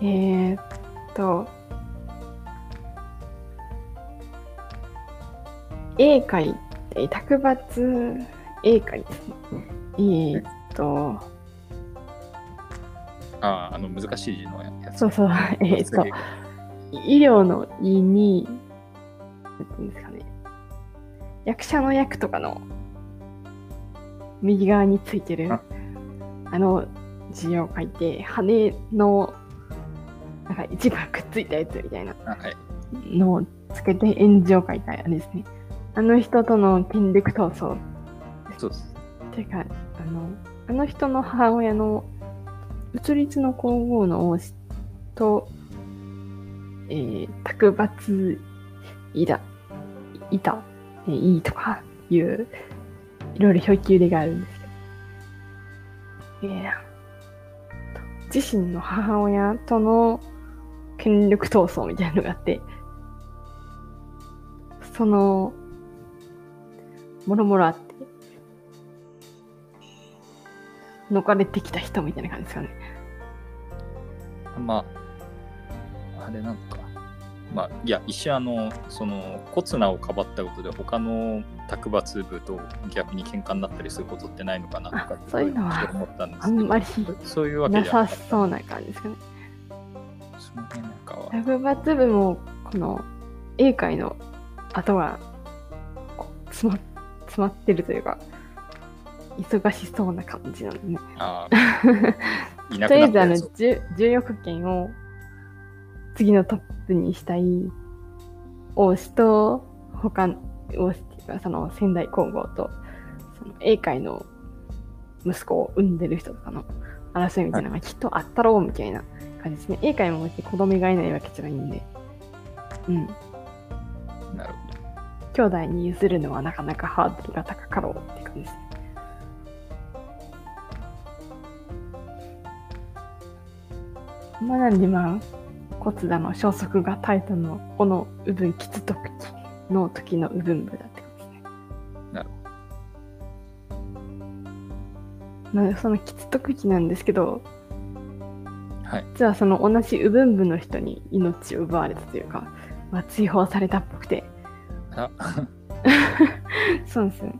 えー、っと、英会って、卓抜英会ですね。えー、っと、ああ、あの難しい字のやつ。そうそう、えー、っと、*laughs* 医療の医に、なんていうんですかね、役者の役とかの右側についてるああの字を書いて、羽のなんか一番くっついたやつみたいな。のをつけて演じを書いたあれですね。あの人との権力闘争そうです。ていうか、あの、あの人の母親の、宇立の皇后の王子と、えー、卓抜いだ、いた、えーいいとかいう、いろいろ表記入れがあるんですけど、えー自身の母親との権力闘争みたいなのがあって、その、もろもろあって、逃れてきた人みたいな感じですかね。まあ、あれなのか。まあ、いや、一瞬あの、その、コツナをかばったことで、他の卓抜部と逆に喧嘩になったりすることってないのかなとかあそういうのは思ったんですあんまりけど、そういうわけなさそうな感じですかね。その辺なんかは、卓抜部も、この、英会の後が、詰ま、詰まってるというか、忙しそうな感じなんでね。あ *laughs* とりあえず、あの、なったやつを重重欲権を次のトップにしたい王子と、他の王子っていうか、その仙台皇后と、その英会の息子を産んでる人とかの争いみたいなのがきっとあったろうみたいな感じですね。英会も別に子供がいないわけじゃないんで、うん。なるほど兄弟に譲るのはなかなかハードルが高かろうって感じですね。まあなんでまあ、骨だの消息が絶えたのはこの部分吉徳期の時の部分部だってことですね。なるまあ、その吉徳期なんですけどはい。実はその同じ部分部の人に命を奪われたというか、まあ、追放されたっぽくてあ *laughs* そうですね。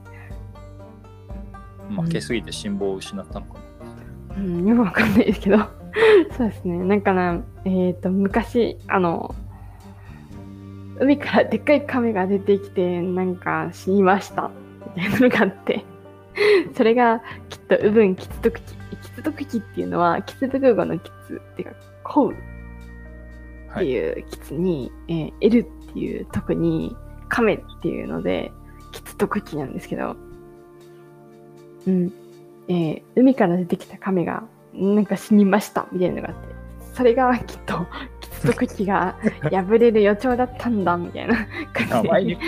負けすぎて辛抱を失ったのかな。うん、よくわかんないですけどそうですね。なんかなえっ、と昔あの海からでっかい亀が出てきてなんか死にました。みたいなのがあって。それがきっとウブンキツトクキキツトクキっていうのはキツブク語のキツっていうかコウっはい。てい。うキツに、えー L っていう特に亀っていうのでキツトクキなんですけど。うん。えー海から出てきた亀がなんか死にましたみたいなのがあってそれがきっとキツトクキが破れる予兆だったんだみたいな感じ名前にで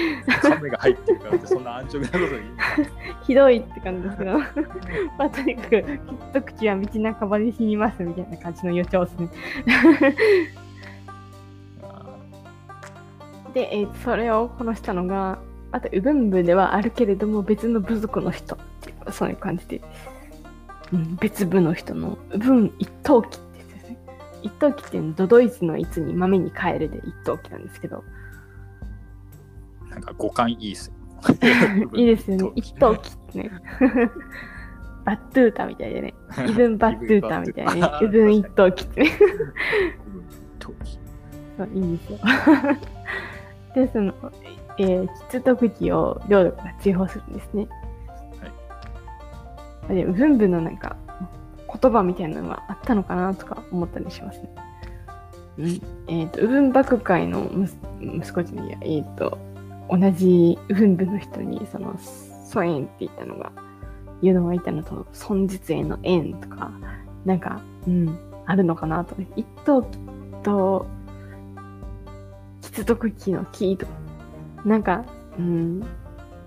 亀が入ってるからってそんな安直なこと言いひどいって感じですけど。*laughs* まあとにかくキツトクキは道半ばで死にますみたいな感じの予兆ですね。*laughs* で、えーそれを殺したのが、あと、ウブン部ではあるけれども、別の部族の人っていうか、そういう感じで、うん、別部の人の、ウブン一等機ってやつですね。一等機っていうのは、ドドイツのいつに豆に変えるで一等機なんですけど、なんか五感いいっすよ。*laughs* いいですよね。*laughs* 一等機ってね。*laughs* バットゥータみたいでね。イブンバットゥータみたいなね。ウブン一等機ってね。そういいんですよ。で、その、えー、吉徳期を領土から追放するんですね。文部のなんか、言葉みたいなのがあったのかなとか思ったりしますね。うん。えっ、と、ウブン幕会の息息子じゃないや、えっ、と、同じウブン部の人に、その、ソエンって言ったのが、いうのがいたのと、孫実縁の縁とか、なんか、うん、あるのかなと。一等期と、吉徳期の木とか、なんか、うん、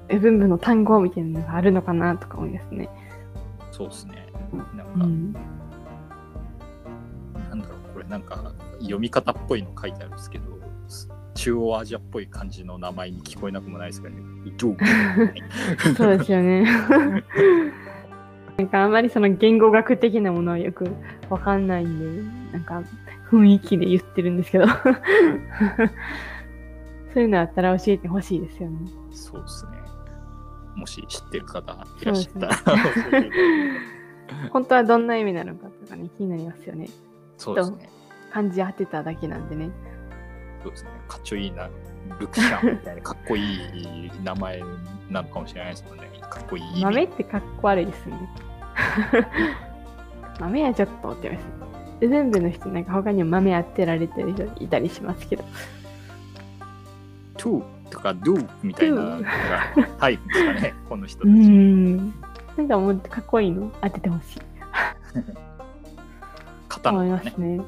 文部の単語みたいなのがあるのかなとか思いますね。そうですね。なんか、うん。なんだろう、これなんか読み方っぽいの書いてあるんですけど、中央アジアっぽい感じの名前に聞こえなくもないですかね。伊藤そうですよね。*laughs* なんかあんまりその言語学的なものはよくわかんないんで、なんか雰囲気で言ってるんですけど。*laughs* そういうのあったら教えてほしいですよね。そうですね。もし知ってる方いらっしゃったら *laughs* 本当はどんな意味なのかとかね、気になりますよね。そうですね。漢字当てただけなんでね。そうですね。かっちょいいな、ルクシャンみたいな *laughs* かっこいい名前なのかもしれないですもんね。かっこいい。豆ってかっこ悪いですよね。*laughs* 豆はちょっとってますね。全部の人なんか他にも豆当てられてる人いたりしますけど。トゥとかドゥみたいなのが入るんですかね、この人うたち。ん。なんかもっとかっこいいの？当ててほしい。思い刀がね。ますね。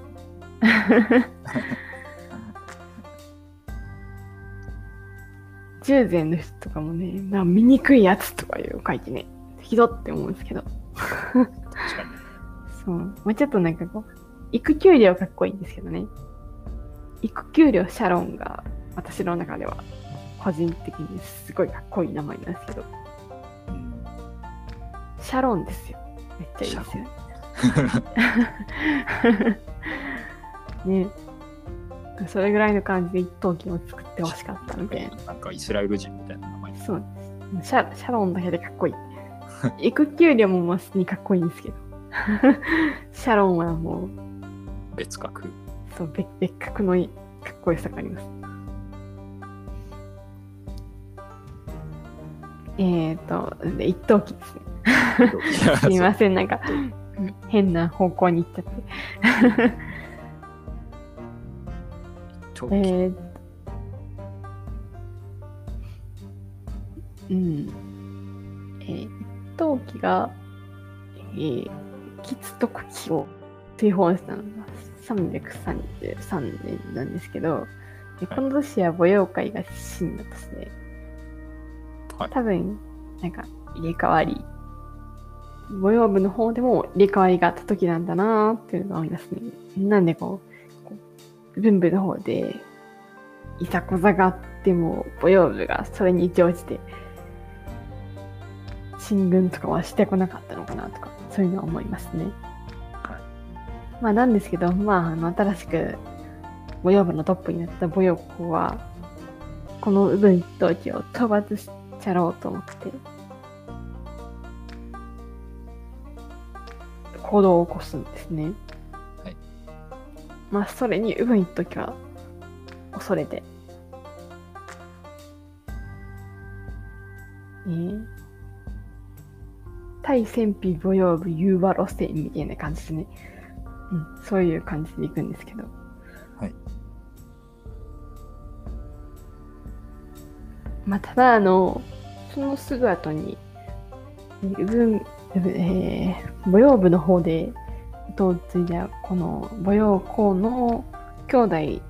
*laughs* 従前の人とかもね、な醜いやつとかいう書いてね、ひどって思うんですけど。確かに。そう。もうちょっとなんかこう、育休料かっこいいんですけどね。育休料シャロンが私の中では個人的にすごいかっこいい名前なんですけど、うんシャロンですよ。めっちゃいいですよ *laughs* ね。ねそれぐらいの感じで一等機を作ってほしかったみたいな。なんかイスラエル人みたいな名前。そうです。シャシャロンだけでかっこいい。育休料もまあ普通にかっこいいんですけど。*laughs* シャロンはもう、別格。そう別別格のいいかっこよさがあります。えっ、ー、と、で一等機ですね。すみません、なんか変な方向に行っちゃって。えー、うん。えー、一等機が、えー、吉徳期を追放したのが333年なんですけど、でこの年は舞踊会が死んだ年で、はい多分、なんか入れ替わり、舞踊部の方でも入れ替わりがあった時なんだなーっていうのが思いますね。なんでこう、こう文部の方で、いざこざがあっても、母用部がそれに乗じて、進軍とかはしてこなかったのかなとか、そういうのは思いますね。まあなんですけど、まあ、あの、新しく母用部のトップになった母用校は、この部分一等地を討伐しちゃろうと思って、行動を起こすんですね。はい。まあ、それに、ウブン一時は恐れて、えー、対戦費母用部融和路線みたいな感じでね、うん、そういう感じで行くんですけど。まあ、ただ、あの、そのすぐ後に、部分、えー、母用部の方で、後を継いだ、この母用校の兄弟、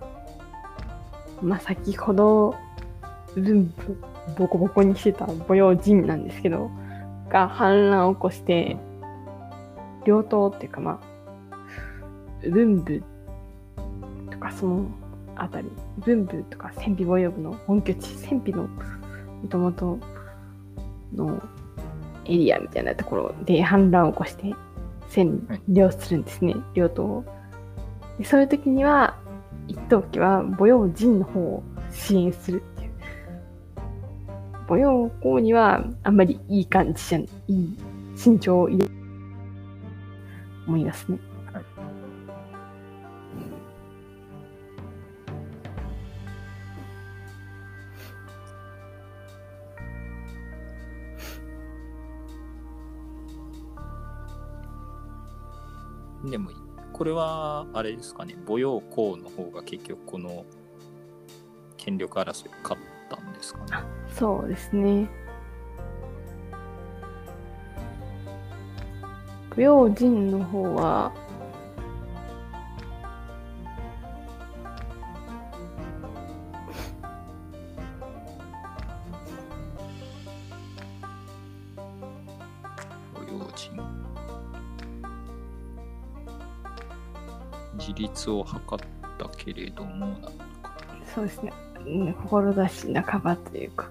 まあ、先ほど、分布、ボコボコにしてた母用陣なんですけど、が反乱を起こして、両党っていうかまあ、文部とかそのあたり、文部とか戦費母用部の本拠地、戦費のもともとのエリアみたいなところで反乱を起こして占領するんですね、両党を。でそういう時には、一等家は母用陣の方を支援するっていう。母用校にはあんまりいい感じじゃん、いい身長を入れ思いますね。でも、これは、あれですかね、母用公の方が結局この権力争い勝ったんですかね。そうですね。不用心の方は、を図ったけれども。そうですね。うん志半ばというか、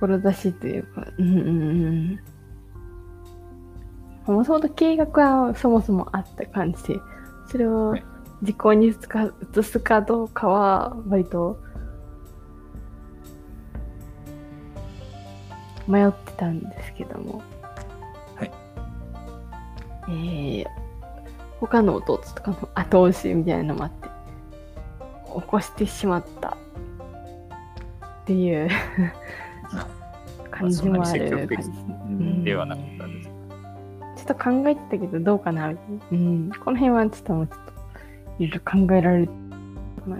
志というか、うんうんうん。もともと計画はそもそもあった感じで、それをはい実行に移すか移すかどうかは、割と迷ってたんですけども。はい。えー、他の弟とかの後押しみたいなのもあって、起こしてしまったっていう感じもある感じですね。うんではなかったんです。ちょっと考えてたけどどうかな。うん。この辺はちょっともうちょっといろいろ考えられるかな。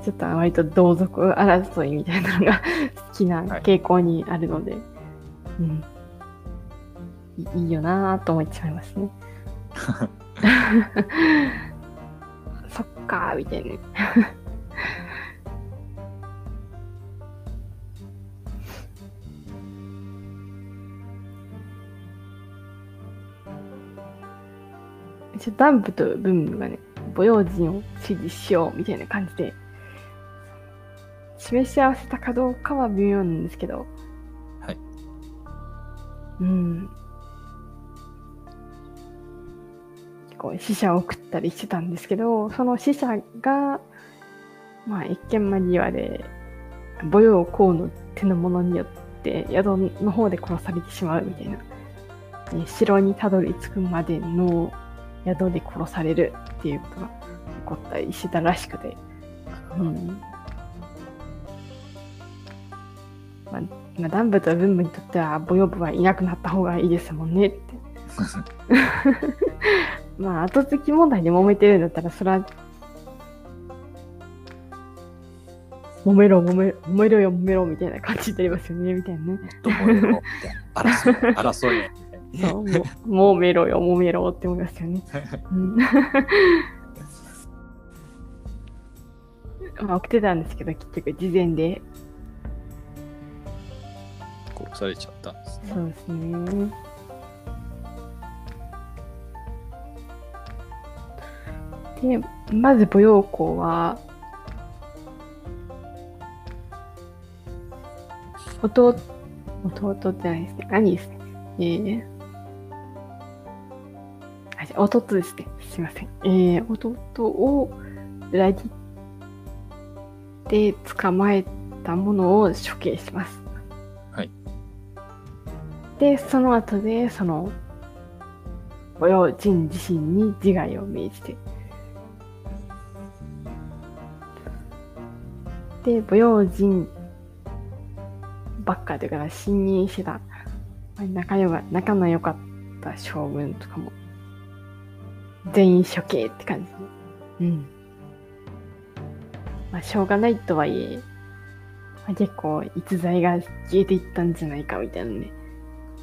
ちょっと割と同族争いみたいなのが好きな傾向にあるので、うん。いいいよなぁと思っちゃいますね。*laughs* そっかーみたいな。一応ダンプとブンブがね、母用人を支持しようみたいな感じで、示し合わせたかどうかは微妙なんですけど、はい。うん。結構死者を送ったりしてたんですけど、その死者が、まあ一見間際で、母用公の手の者によって宿の方で殺されてしまうみたいな。ね城にたどり着くまでの宿で殺されるっていうことが起こったりしてたらしくて。うん。まあ、まあ、ダンブとブンにとっては、ボヨブはいなくなった方がいいですもんねって。*laughs* まあ、後付き問題で揉めてるんだったら、それは、揉めろ、揉め揉めろよ、揉めろ、みたいな感じになりますよね、みたいなね。どうもよ、みたいな。*laughs* 争え、争え。そう、も揉めろよ、揉めろって思いますよね。うん *laughs* まあ、送ってたんですけど、結局、事前で。殺されちゃったんですね。そうですね。で、まず舞踊校は、弟、弟じゃないですね。兄ですね。えー、あじゃあ弟ですね。すいません。えー、弟を裏切って捕まえたものを処刑します。はい。で、その後で、その、ご用心自身に自害を命じて、で、舞踊人ばっかというか、侵入してた、仲良が仲の良かった将軍とかも、全員処刑って感じ。うん。まあ、しょうがないとはいえ、まあ、結構逸材が消えていったんじゃないかみたいなね、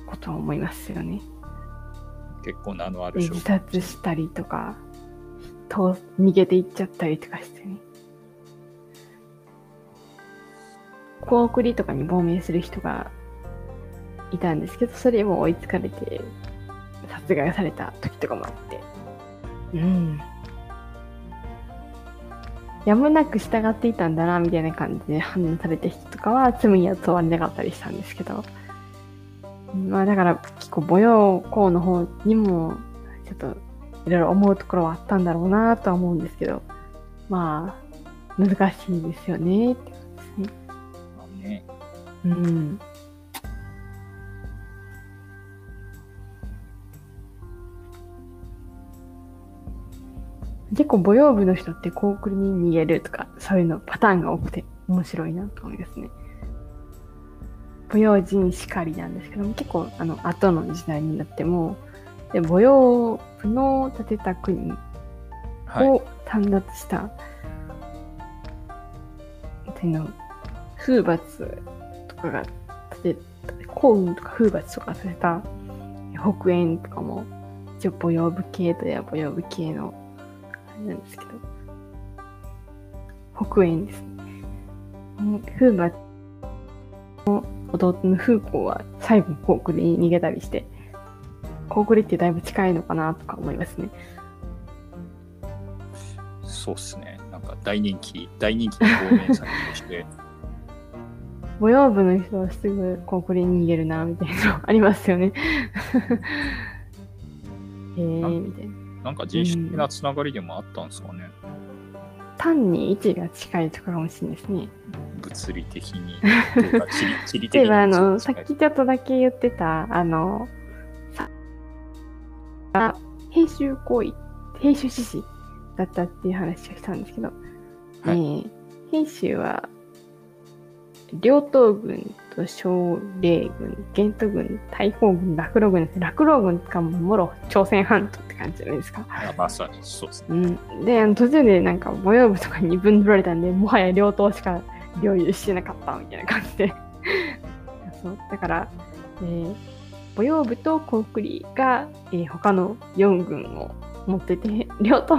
ことは思いますよね。結構名のあるで自殺したりとか、と逃げていっちゃったりとかしてね。コウクリとかに亡命する人がいたんですけど、それも追いつかれて殺害された時とかもあって。うん。やむなく従っていたんだな、みたいな感じで反応された人とかは罪には問われなかったりしたんですけど。まあだから結構母用校の方にもちょっといろいろ思うところはあったんだろうなとは思うんですけど、まあ難しいですよねってね。うん。結構母用部の人ってコウクリに逃げるとかそういうのパターンが多くて面白いなと思いますね。母用人しかりなんですけども結構あの後の時代になってもで母用部の建てた国はい。を短奪した、っていうの風罰とかが立て幸運とか風罰とかさせた北縁とかも一応母用部系といえば母用部系のあれなんですけど北縁ですね風罰の弟の風光は最後コウクリに逃げたりしてコウクリってだいぶ近いのかなとか思いますねそうっすね。なんか大人気、大人気の亡命作として、模様部の人はすぐこうこれに逃げるなみたいなのありますよね。*laughs* えー、みたいな。なんか人種的なつながりでもあったんですかね。単に位置が近いとかかもしれないですね。物理的に。*laughs* 例えばあの、さっきちょっとだけ言ってた、あの、さあ編集行為、編集志士だったっていう話をしたんですけど、はいえー編集は、両党軍と奨励軍、玄都軍、大砲軍、落狼軍。落狼軍とかももろ朝鮮半島って感じじゃないですか。あまさにそうですね。うん、で途中でなんか模様部とかに分取られたんでもはや両党しか領有してなかったみたいな感じで *laughs* そうだから、えー、模様部とコウクリが、えー他の4軍を持ってて両党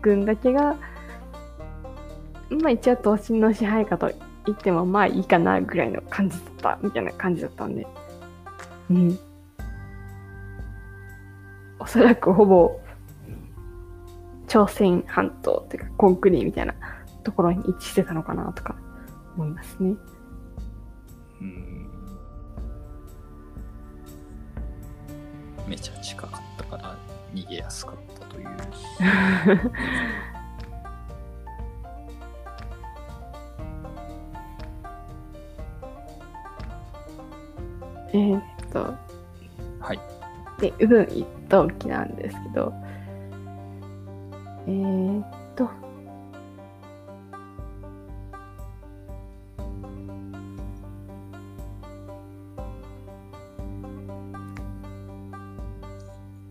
軍だけがまあ一応東進の支配下と言ってもまあいいかなぐらいの感じだったみたいな感じだったんでうんおそらくほぼ朝鮮半島っていうかコンクリみたいなところに位置してたのかなとか思いますね。うん。めちゃ近かったから逃げやすかったという。*laughs* で、部分一等機なんですけど、えーっと、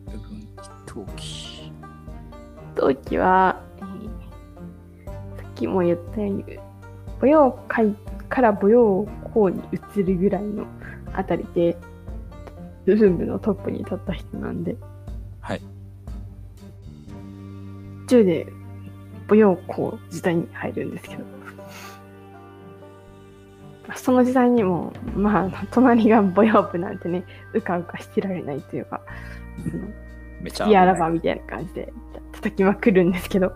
部分一等機。同期は、えーさっきも言ったように、舞踊会から舞踊校に移るぐらいのあたりで、部分部のトップに立った人なんで、はい。途中で舞踊校時代に入るんですけど、その時代にも、まあ、隣が舞踊部なんてね、うかうかしてられないというか、そのめちゃ好きあらばみたいな感じで叩きまくるんですけど、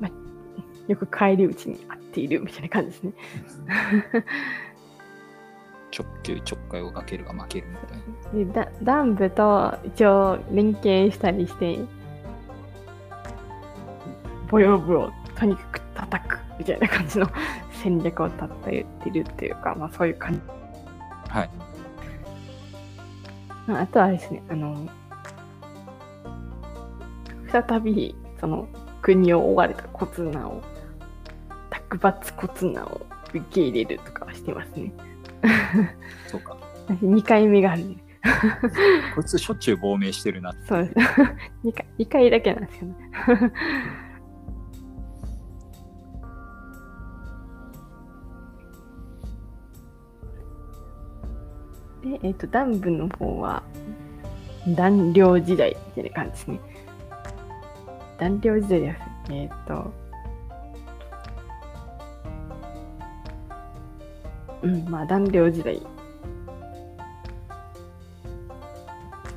まあ、よく帰り討ちに合っているみたいな感じですね。直球ちょっかいをかけるが負けるみたいな。でダダンブと一応連携したりして、ボヨブをとにかく叩くみたいな感じの戦略を立っているっていうか、まあそういう感じ。はい。まあ、あとはあれですね、あの、再びその国を追われたコツナを、卓抜コツナを受け入れるとかはしてますね。そうか。*laughs* 2回目があるね。*laughs* こいつしょっちゅう亡命してるなって。そうです。*laughs* 2回、2回だけなんですよね。で、えっ、と、南部の方は、断領時代みたいな感じですね。断領時代です。えっ、と、うん、まあ、断領時代。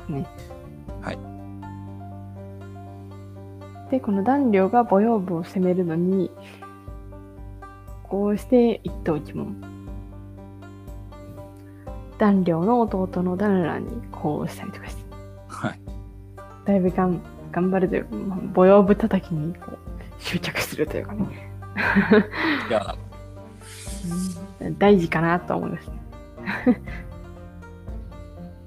ね。はい。で、この断領が母養部を攻めるのに、こうして一等一問。断領の弟の団らにこうしたりとかして、はい。だいぶがん頑張るというか、まあ母養部叩きにこう執着するというかね、いや、大事かなと思います。ね。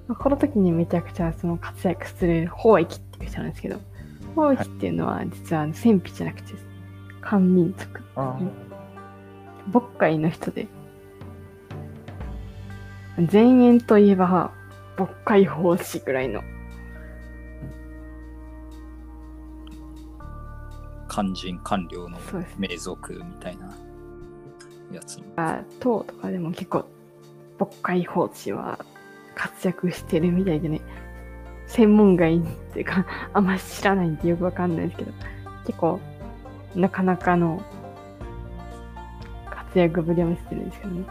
まあこの時にめちゃくちゃその活躍する法益っていう人なんですけど、法益っていうのは実は戦費じゃなくて漢民族。あ渤海の人で、前縁といえば、渤海法師ぐらいの、肝心官僚の名族みたいなやつ。党とかでも結構、渤海法師は活躍してるみたいでね、専門外っていうか、*laughs* あんま知らないんでよくわかんないですけど、結構、なかなかの活躍ぶりを見せてるんですけどね。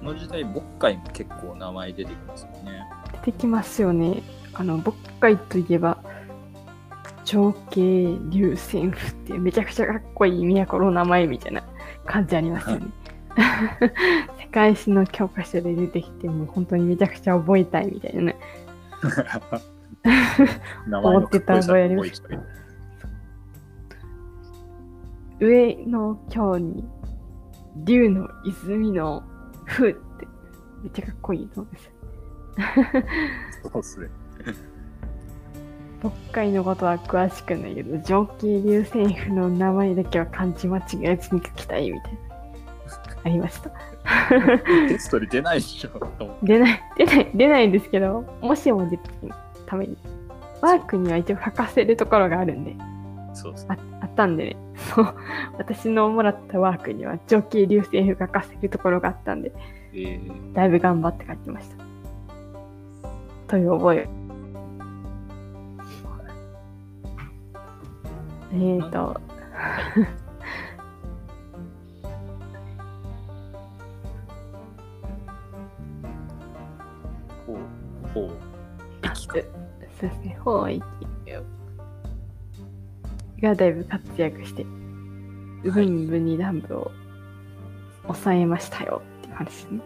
この時代、渤海も結構名前出てきますよね。出てきますよね。あの、渤海といえば、長慶流戦譜ってめちゃくちゃかっこいい都の名前みたいな感じありますよね。*laughs* 世界史の教科書で出てきてもう本当にめちゃくちゃ覚えたいみたいなね。思ってた覚えあります上の京に竜の泉の風ってめっちゃかっこいいと思うんですよ。そうっすね。渤海のことは詳しくないけど、上慶流戦譜の名前だけは漢字間違えずに書きたいみたいな。ありました？テストで出ないでしょ。出ない、出ない、出ないんですけど、もしも出た時のために。ワークには一応書かせるところがあるんで、そうですああったんでね、そう、私のもらったワークには上慶流星譜書かせるところがあったんで、えー、だいぶ頑張って書きました。という覚え。えーと、ほう、ほう、駅か。そうですね、方域がだいぶ活躍して、部分部に南部を抑えましたよっていう話ですね。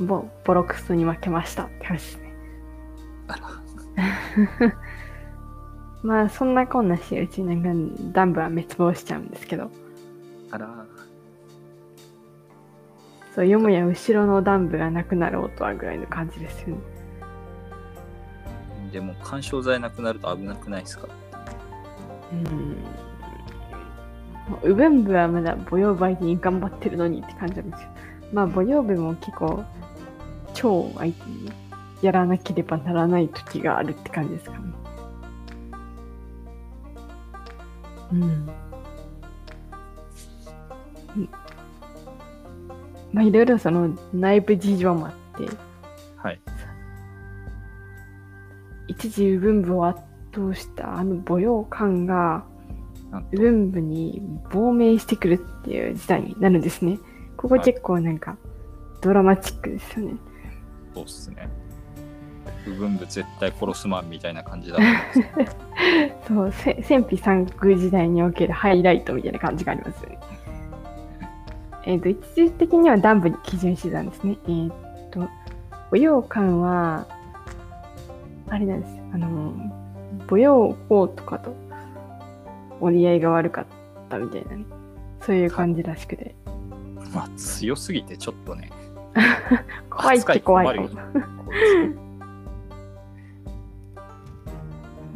ボボロクソに負けましたって話ですね。あら、*laughs* まあそんなこんなしてるうちになんかダンブは滅亡しちゃうんですけど、あら、そう、よもや後ろのダンブがなくなろうとはぐらいの感じですよね。でも干渉剤なくなると危なくないですか？うん。ウブンブはまだ母養部相手に頑張ってるのにって感じなんですよ。まあ母養部も結構超相手にやらなければならない時があるって感じですかね。うん。うんまあいろいろその内部事情もあって、はい。一時ウブンブを圧倒したあの母養官がなんとウブンブに亡命してくるっていう事態になるんですね。ここはい結構なんかドラマチックですよね。そうっすね。部分部絶対殺すマンみたいな感じだと思うんですよ *laughs* そう、せ戦費三国時代におけるハイライトみたいな感じがありますよね。*laughs* えっ、と、一時的には南部に基準してたんですね。えっ、と、舞踊館は、あれなんですよ。あの、舞踊法とかと折り合いが悪かったみたいなね。そういう感じらしくて。まあ強すぎてちょっとね。*laughs* 怖いって怖いかも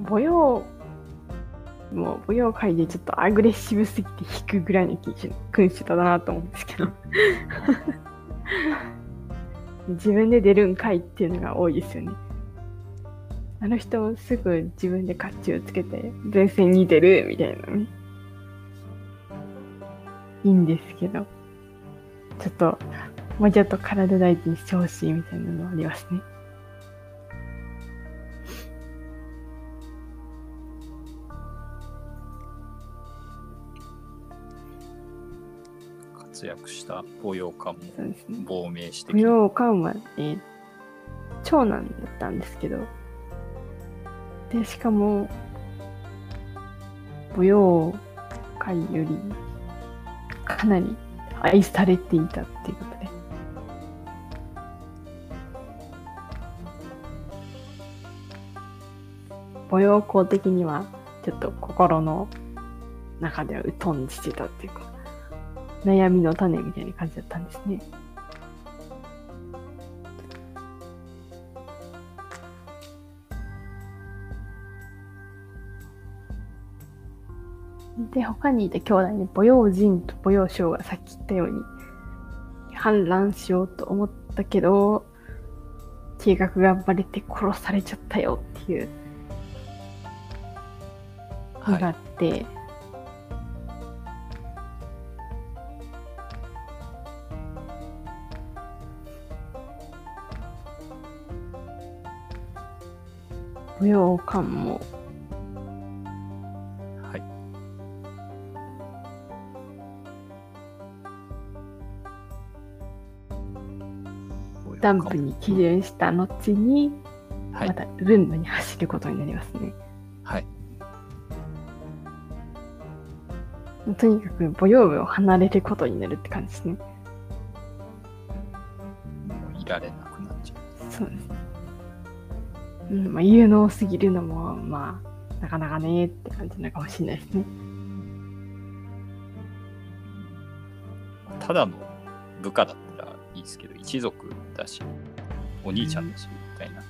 舞踊もう舞踊界でちょっとアグレッシブすぎて引くぐらいの君主だなと思うんですけど。*laughs* 自分で出るんかいっていうのが多いですよね。あの人すぐ自分で甲冑をつけて前線に出るみたいなね。いいんですけど。ちょっともうちょっと体大事にしてほしいみたいなのありますね。活躍した舞踊館も亡命して館は、えー長男だったんですけど。でしかも舞踊界よりかなり愛されていたっていうことで。舞踊校的にはちょっと心の中では疎んしてたっていうか悩みの種みたいな感じだったんですね。で、他にいた兄弟に母用人と母用将がさっき言ったように反乱しようと思ったけど、計画がバレて殺されちゃったよっていうのがあって、踊館もい。はい。ダンプに起準した後に、はいまたルンブに走ることになりますね。はい。とにかく舞踊部を離れることになるって感じですね。もういられなくうん、まあ、有能すぎるのも、まあ、なかなかねって感じなのかもしれないですね。ただの部下だったらいいですけど、一族だし、お兄ちゃんだし、みたいな。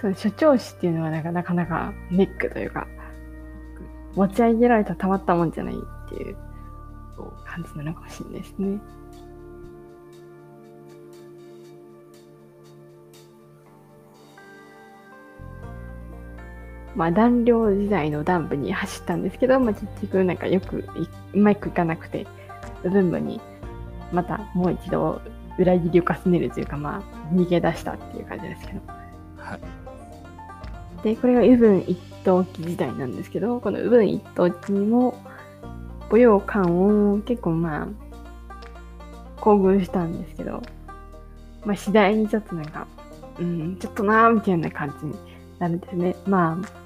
その所長氏っていうのはなんかなかなかネックというか、持ち上げられたらたまったもんじゃないっていう感じなのかもしれないですね。まあ、団領時代の団部に走ったんですけど、まあ、結局なんかよくうまくいかなくて、分部にまたもう一度裏切りを重ねるというか、まあ、逃げ出したっていう感じですけど。はい。で、これが右分一等期時代なんですけど、この右分一等期にも、舞踊館を結構まあ、興奮したんですけど、まあ次第にちょっとなんか、うん、ちょっとなーみたいな感じになるんですね。まあ、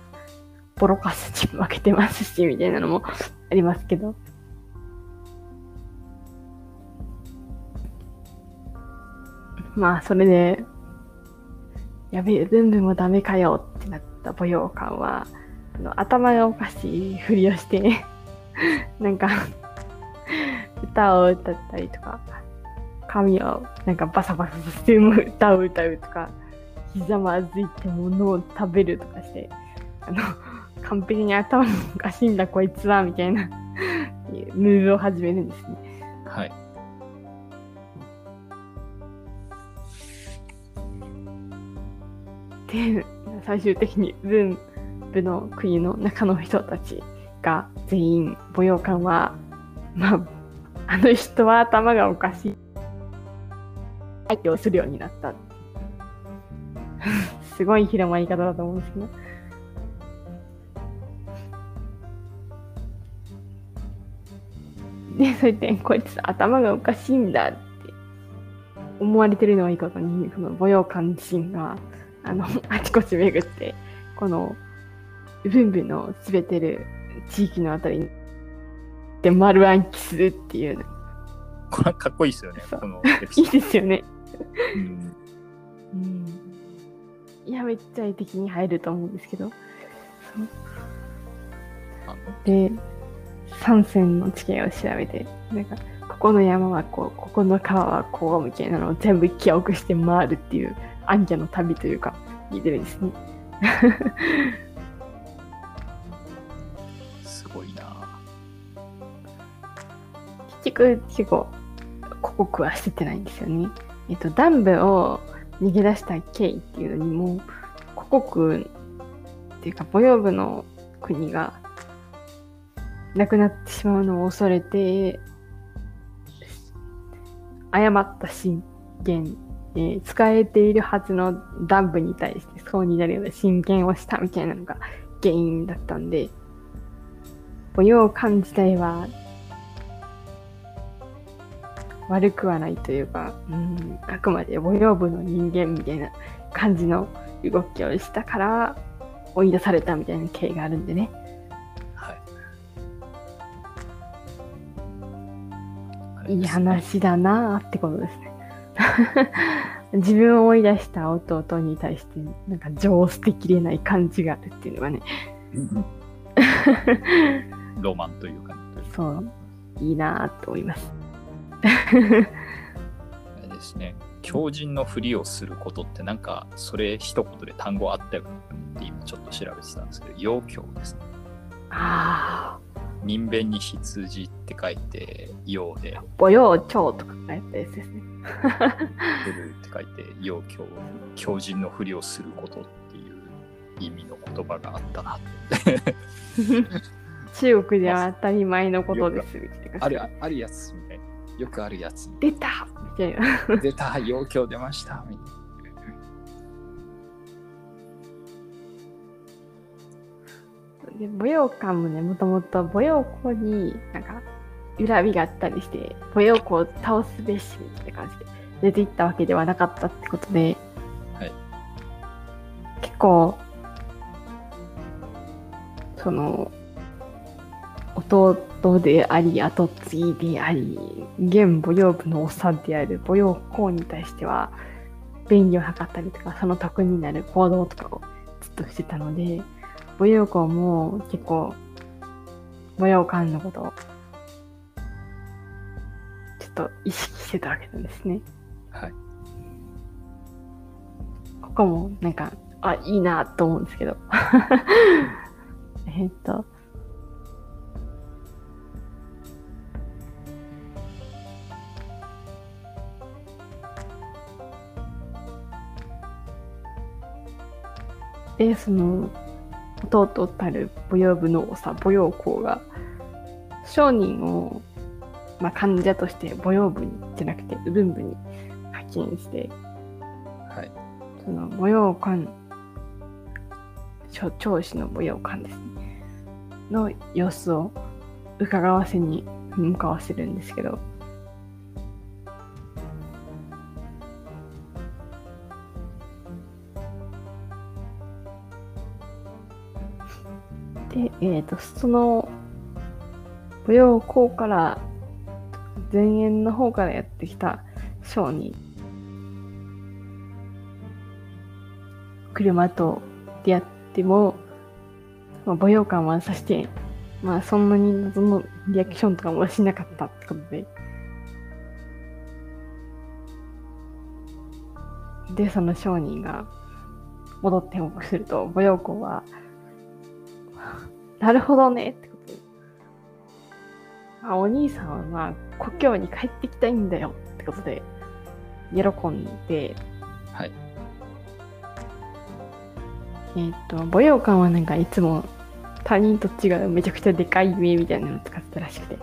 ボロカスに負けてますし、みたいなのもありますけど。まあ、それで、やべえ、全部もダメかよってなった舞踊館は、あの頭がおかしいふりをして、*laughs* なんか、歌を歌ったりとか、髪をなんかバサバサさせむ歌を歌うとか、ひざまずいて物を食べるとかして、あの、完璧に頭がおかしいんだこいつは、みたいな、ムーブを始めるんですね。はい。で最終的に文部の国の中の人たちが全員舞踊館はまああの人は頭がおかしい相手をするようになった *laughs* すごい広まり方だと思うんですけどでそうやってこいつ頭がおかしいんだって思われてるのはいいことに、この母陽館自身が、あの、*laughs* あちこち巡って、この、文武の滑ってる地域のあたりに、で丸暗記するっていう、これかっこいいですよね、このいいーですよね。ド。うんうん。いや、めっちゃ絵的に入ると思うんですけど。で、三線の地形を調べて、なんか、ここの山はこう、ここの川はこう、みたいなのを全部記憶して回るっていう、暗記の旅というか、似てるんですね。すごいな。結局、結構、ここは捨ててないんですよね。えっと、ダンブを逃げ出した経緯っていうのにも、古国っていうか、母養部の国がなくなってしまうのを恐れて、誤った進言、えー使えているはずのダンブに対してそうになるような進言をしたみたいなのが原因だったんで、母養館自体は悪くはないというか、うん、あくまで母養部の人間みたいな感じの動きをしたから追い出されたみたいな経緯があるんでね。い。いい話だなーってことですね。*laughs* 自分を追い出した弟に対してなんか上捨てきれない感じがあるっていうのがね、うんロマンというか、ね、そう、いいなーと思います。あれですね。強靭のふりをすることってなんかそれ一言で単語あったよなって今ちょっと調べてたんですけど、陽教ですね。あ人弁に羊って書いて、陽で、あ、母養長とかがやったやつですね。出るって書いて、陽教、強靭のふりをすることっていう意味の言葉があったなって。*laughs* 中国では当たり前のことですみたいな。ある、あるやつみたいな。よくあるやつ。出たみたいな。出た、陽教出ました。みたいなで母養館もねもともと母養校になんか恨みがあったりして母養校を倒すべしみたいな感じで出ていったわけではなかったってことで、はい。結構その弟であり後継ぎであり現母養部の長である母養校に対しては便宜を図ったりとかその得になる行動とかをずっとしてたので母養校も結構母養館のことをちょっと意識してたわけなんですね。はい。ここもなんか、あ、いいなと思うんですけど。*laughs* えっと。で、その、弟たる母養部の長、母養公が、商人を、まあ、患者として母養部にじゃなくて、右分部に派遣して、はい。その母養館、長長子の母養館ですね。の様子を伺わせに向かわせるんですけど、で、えっ、と、その、舞踊校から、前縁の方からやってきた商人、車と出会っても、まあ、舞踊館はさして、まあ、そんなに謎のリアクションとかもしなかったってことで、で、その商人が戻って報告すると、舞踊校は、なるほどねってことで。あ、お兄さんはまあ、故郷に帰ってきたいんだよってことで、喜んで、はい。えっ、と、母養館はなんかいつも他人と違うめちゃくちゃでかい目みたいなのを使ってたらしくて、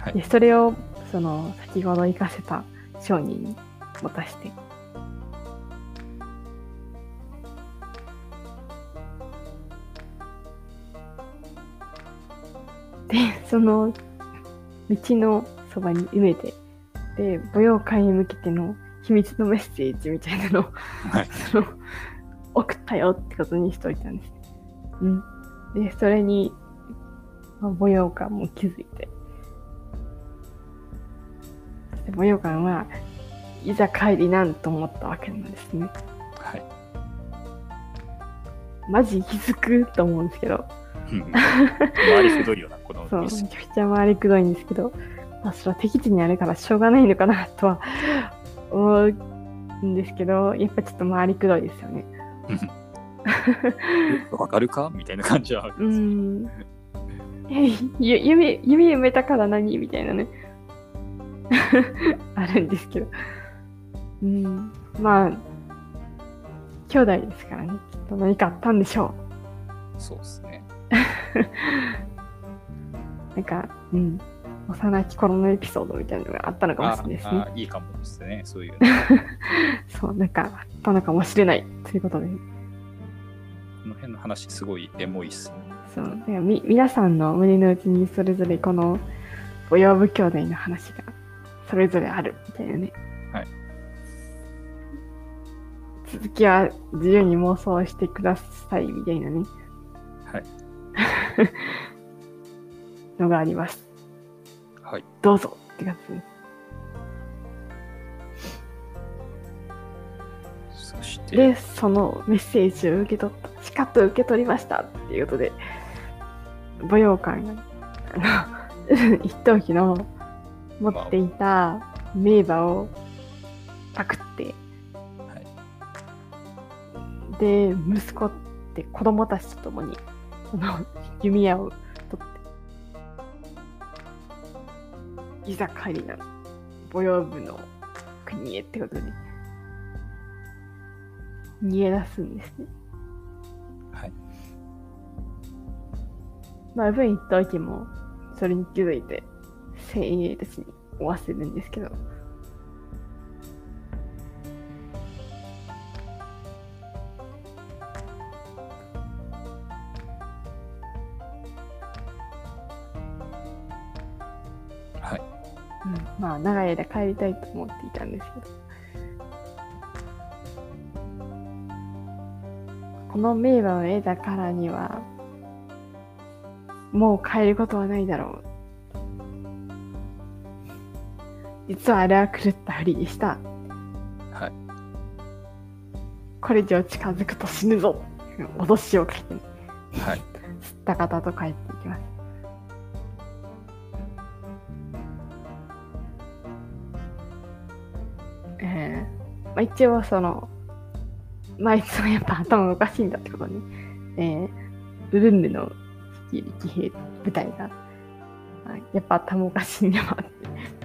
はいでそれをその先ほど生かせた商人に持たして、で、その道のそばに埋めて、で、母養館へ向けての秘密のメッセージみたいなのをはい。その送ったよってことにしといたんです。うん。で、それに、まあ、ボヨカも気づいて。そしてボヨカンはいざ帰りなんと思ったわけなんですね。はい。マジ気づくと思うんですけど、うん回りくどいよな、こそう、のミスめちゃくちゃ回りくどいんですけど、まあ、それは敵地にあるからしょうがないのかなとは思うんですけど、やっぱちょっと回りくどいですよね。わかるか？みたいな感じはあるうんですゆ夢、夢埋めたから何？みたいなね。*laughs* あるんですけど。うん。まあ、兄弟ですからね。きっと何かあったんでしょそうですね。う。*laughs* なんか、うん。幼き頃のエピソードみたいなのがあったのかもしれないですね。ああいいかもですね、そういうの。*laughs* そう、なんかあったのかもしれない。ということで。この辺の話、すごいエモいっすね。そう。だからみ皆さんの胸の内にそれぞれこの、母養部兄弟の話がそれぞれあるみたいなね。はい。続きは自由に妄想してくださいみたいなね。はい。のがあります。はい。どうぞって感じです。そして、で、そのメッセージを受け取った。しかと受け取りましたっていうことで、母用館が、一等機の持っていた名馬をパクって、はい、で、息子って子供たちと共に、その弓矢を取って、いざ帰りな、母用部の国へってことで、逃げ出すんですね。はい。まあ、文一等機もそれに気づいて、精鋭たちに追わせるんですけど、うん、まあ、長い間帰りたいと思っていたんですけど、この名馬を得たからには、もう帰ることはないだろう。実はあれは狂ったふりでした。はい。これ以上近づくと死ぬぞ。脅しをかけて、はい。吸った方と帰っていきます。まあ、一応その、まあいつもやっぱ頭がおかしいんだってことに、えー、ウルンヌの騎兵部隊が、まあやっぱ頭おかしいんでもあって、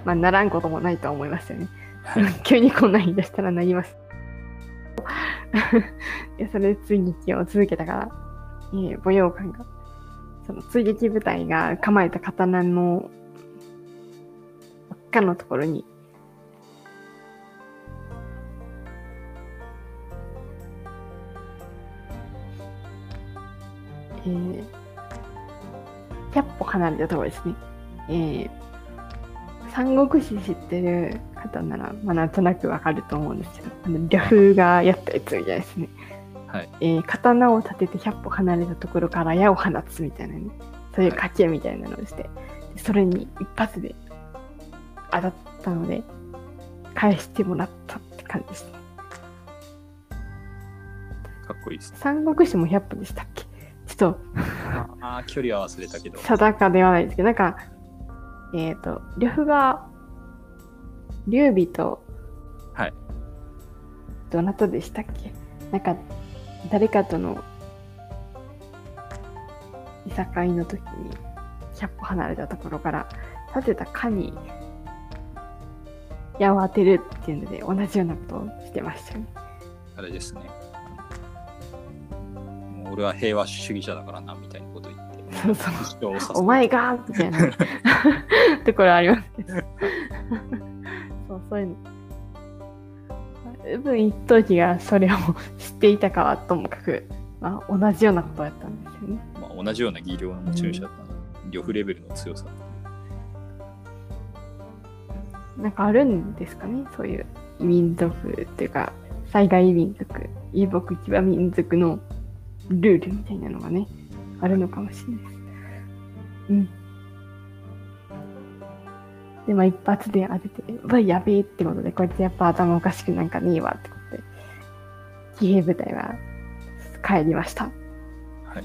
まあならんこともないとは思いますよね。はい。*laughs* 急にこんなん言い出したらなります。*laughs* いやそれで追撃を続けたから、えー、母用官が、その追撃部隊が構えた刀の輪っかのところに、えー、100歩離れたところですね。えー、三国志知ってる方なら、まあ、なんとなくわかると思うんですけど、あの、呂布がやったやつみたいですね。はい。えー刀を立てて100歩離れたところから矢を放つみたいなね、そういう賭けみたいなのをして、でそれに一発で当たったので、返してもらったって感じですね。かっこいいですね。三国志も100歩でしたっけ？ちょっとああ、距離は忘れたけど。定かではないですけど、なんか、えっ、と、呂布が、劉備と、はい。どなたでしたっけ？なんか、誰かとの、いさかいの時に、100歩離れたところから、立てた蚊に、矢を当てるっていうので、同じようなことをしてましたよね。あれですね。俺は平和主義者だからな、みたいなこと言って。お前がみたいな *laughs* ところありますけど。そう、そういうの。分一等機がそれを知っていたかはともかく、まあ、同じようなことをやったんですよね。まあ、同じような技量の持ち主だったの。呂布レベルの強さ。なんかあるんですかね、そういう民族っていうか、災害民族、遊牧騎馬民族のルールみたいなのがね、あるのかもしれないです。うん。で、まあ一発で当てて、うわ、やべえってことで、こいつやっぱ頭おかしくなんかねえわってことで、騎兵部隊は帰りました。はい。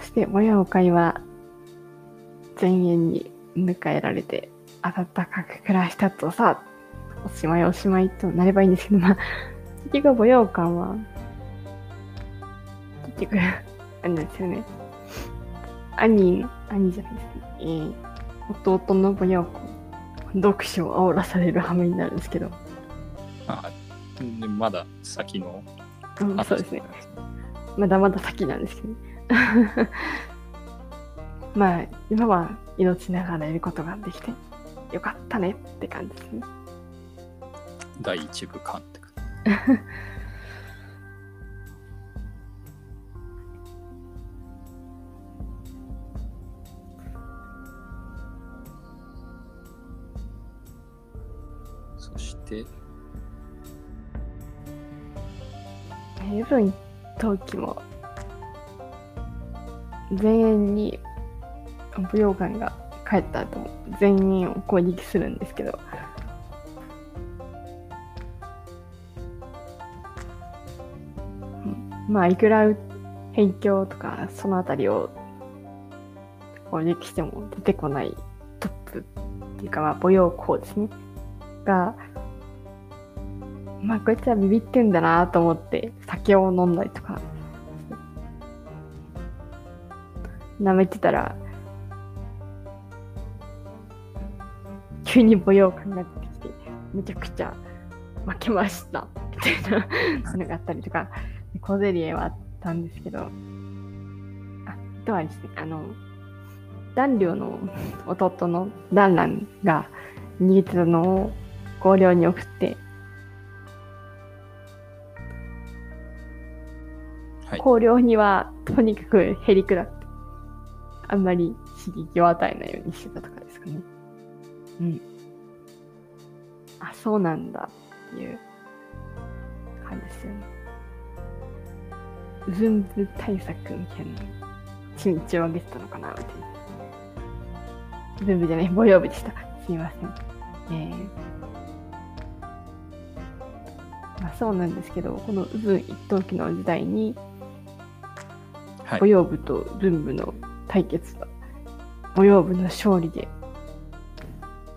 そして、親会は前縁に迎えられて、暖かく暮らしたとさ、おしまいおしまいとなればいいんですけど、まあ、結局、母養館は、結局、*laughs* あれなんですよね。兄、兄じゃないですね。えー弟の母養館、読書を煽らされる羽目になるんですけど、あでまだ先のうん、話そうですね。まだまだ先なんですけどね。*laughs* まあ、今は命ながら得ることができてよかったねって感じですね。第一部間っ *laughs* そして、ヘブン陶器も前縁に舞踊館が帰った後も前縁を攻撃するんですけど。まあいくら辺境とかそのあたりを攻撃しても出てこないトップっていうかまあ舞踊校ですね。がまあこいつはビビってんだなと思って酒を飲んだりとか。舐めてたら急に舞踊感が出てきてめちゃくちゃ負けましたみたいなのがあったりとか。小競り合いはあったんですけどああとはですねあの檀良の弟の檀蘭が逃げてたのを高陵に送ってはい。香料にはとにかくへりくだってあんまり刺激を与えないようにしてたとかですかね。うん。あそうなんだっていう感じですよね分布対策みたいな身長を上げてたのかなみたいな分布じゃない母用部でした。すいません。えー。まあ、そうなんですけどこの右分一等期の時代にはい。母。用部と文部の対決は母用部の勝利で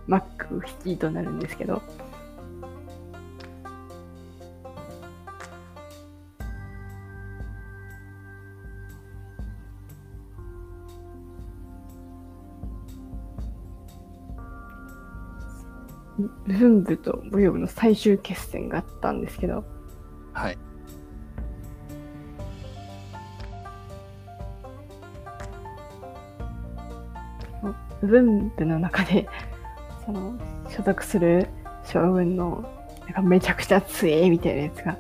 マック率いとなるんですけど文部と母用部の最終決戦があったんですけどはい。文部の中でその所属する将軍のなんかめちゃくちゃ強えみたいなやつが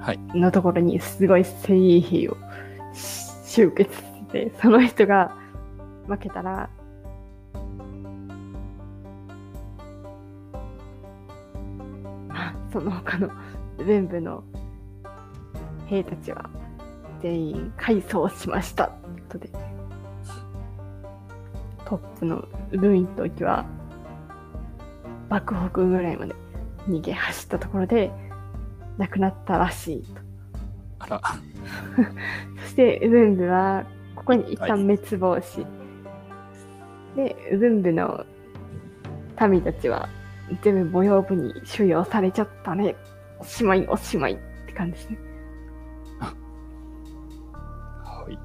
はい。のところにすごい精鋭兵をし集結してその人が負けたらその他の文部の兵たちは全員改装しました。ということでトップのルインときは爆北ぐらいまで逃げ走ったところで亡くなったらしいと。あら、*laughs* そしてウブンブはここに一旦滅亡し、でウブンブの民たちは全部母用部に収容されちゃったね。おしまいおしまい。って感じですね。はい。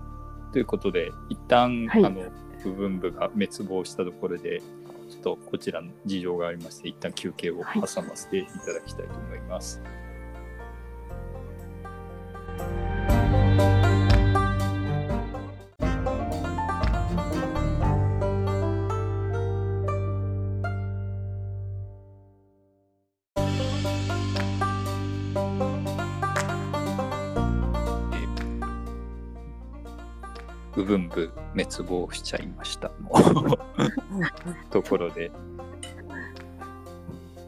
ということで、一旦、はい。あの、部分部が滅亡したところで、ちょっとこちらの事情がありまして、一旦休憩を挟ませていただきたいと思います。部分部滅亡しちゃいました。のところで、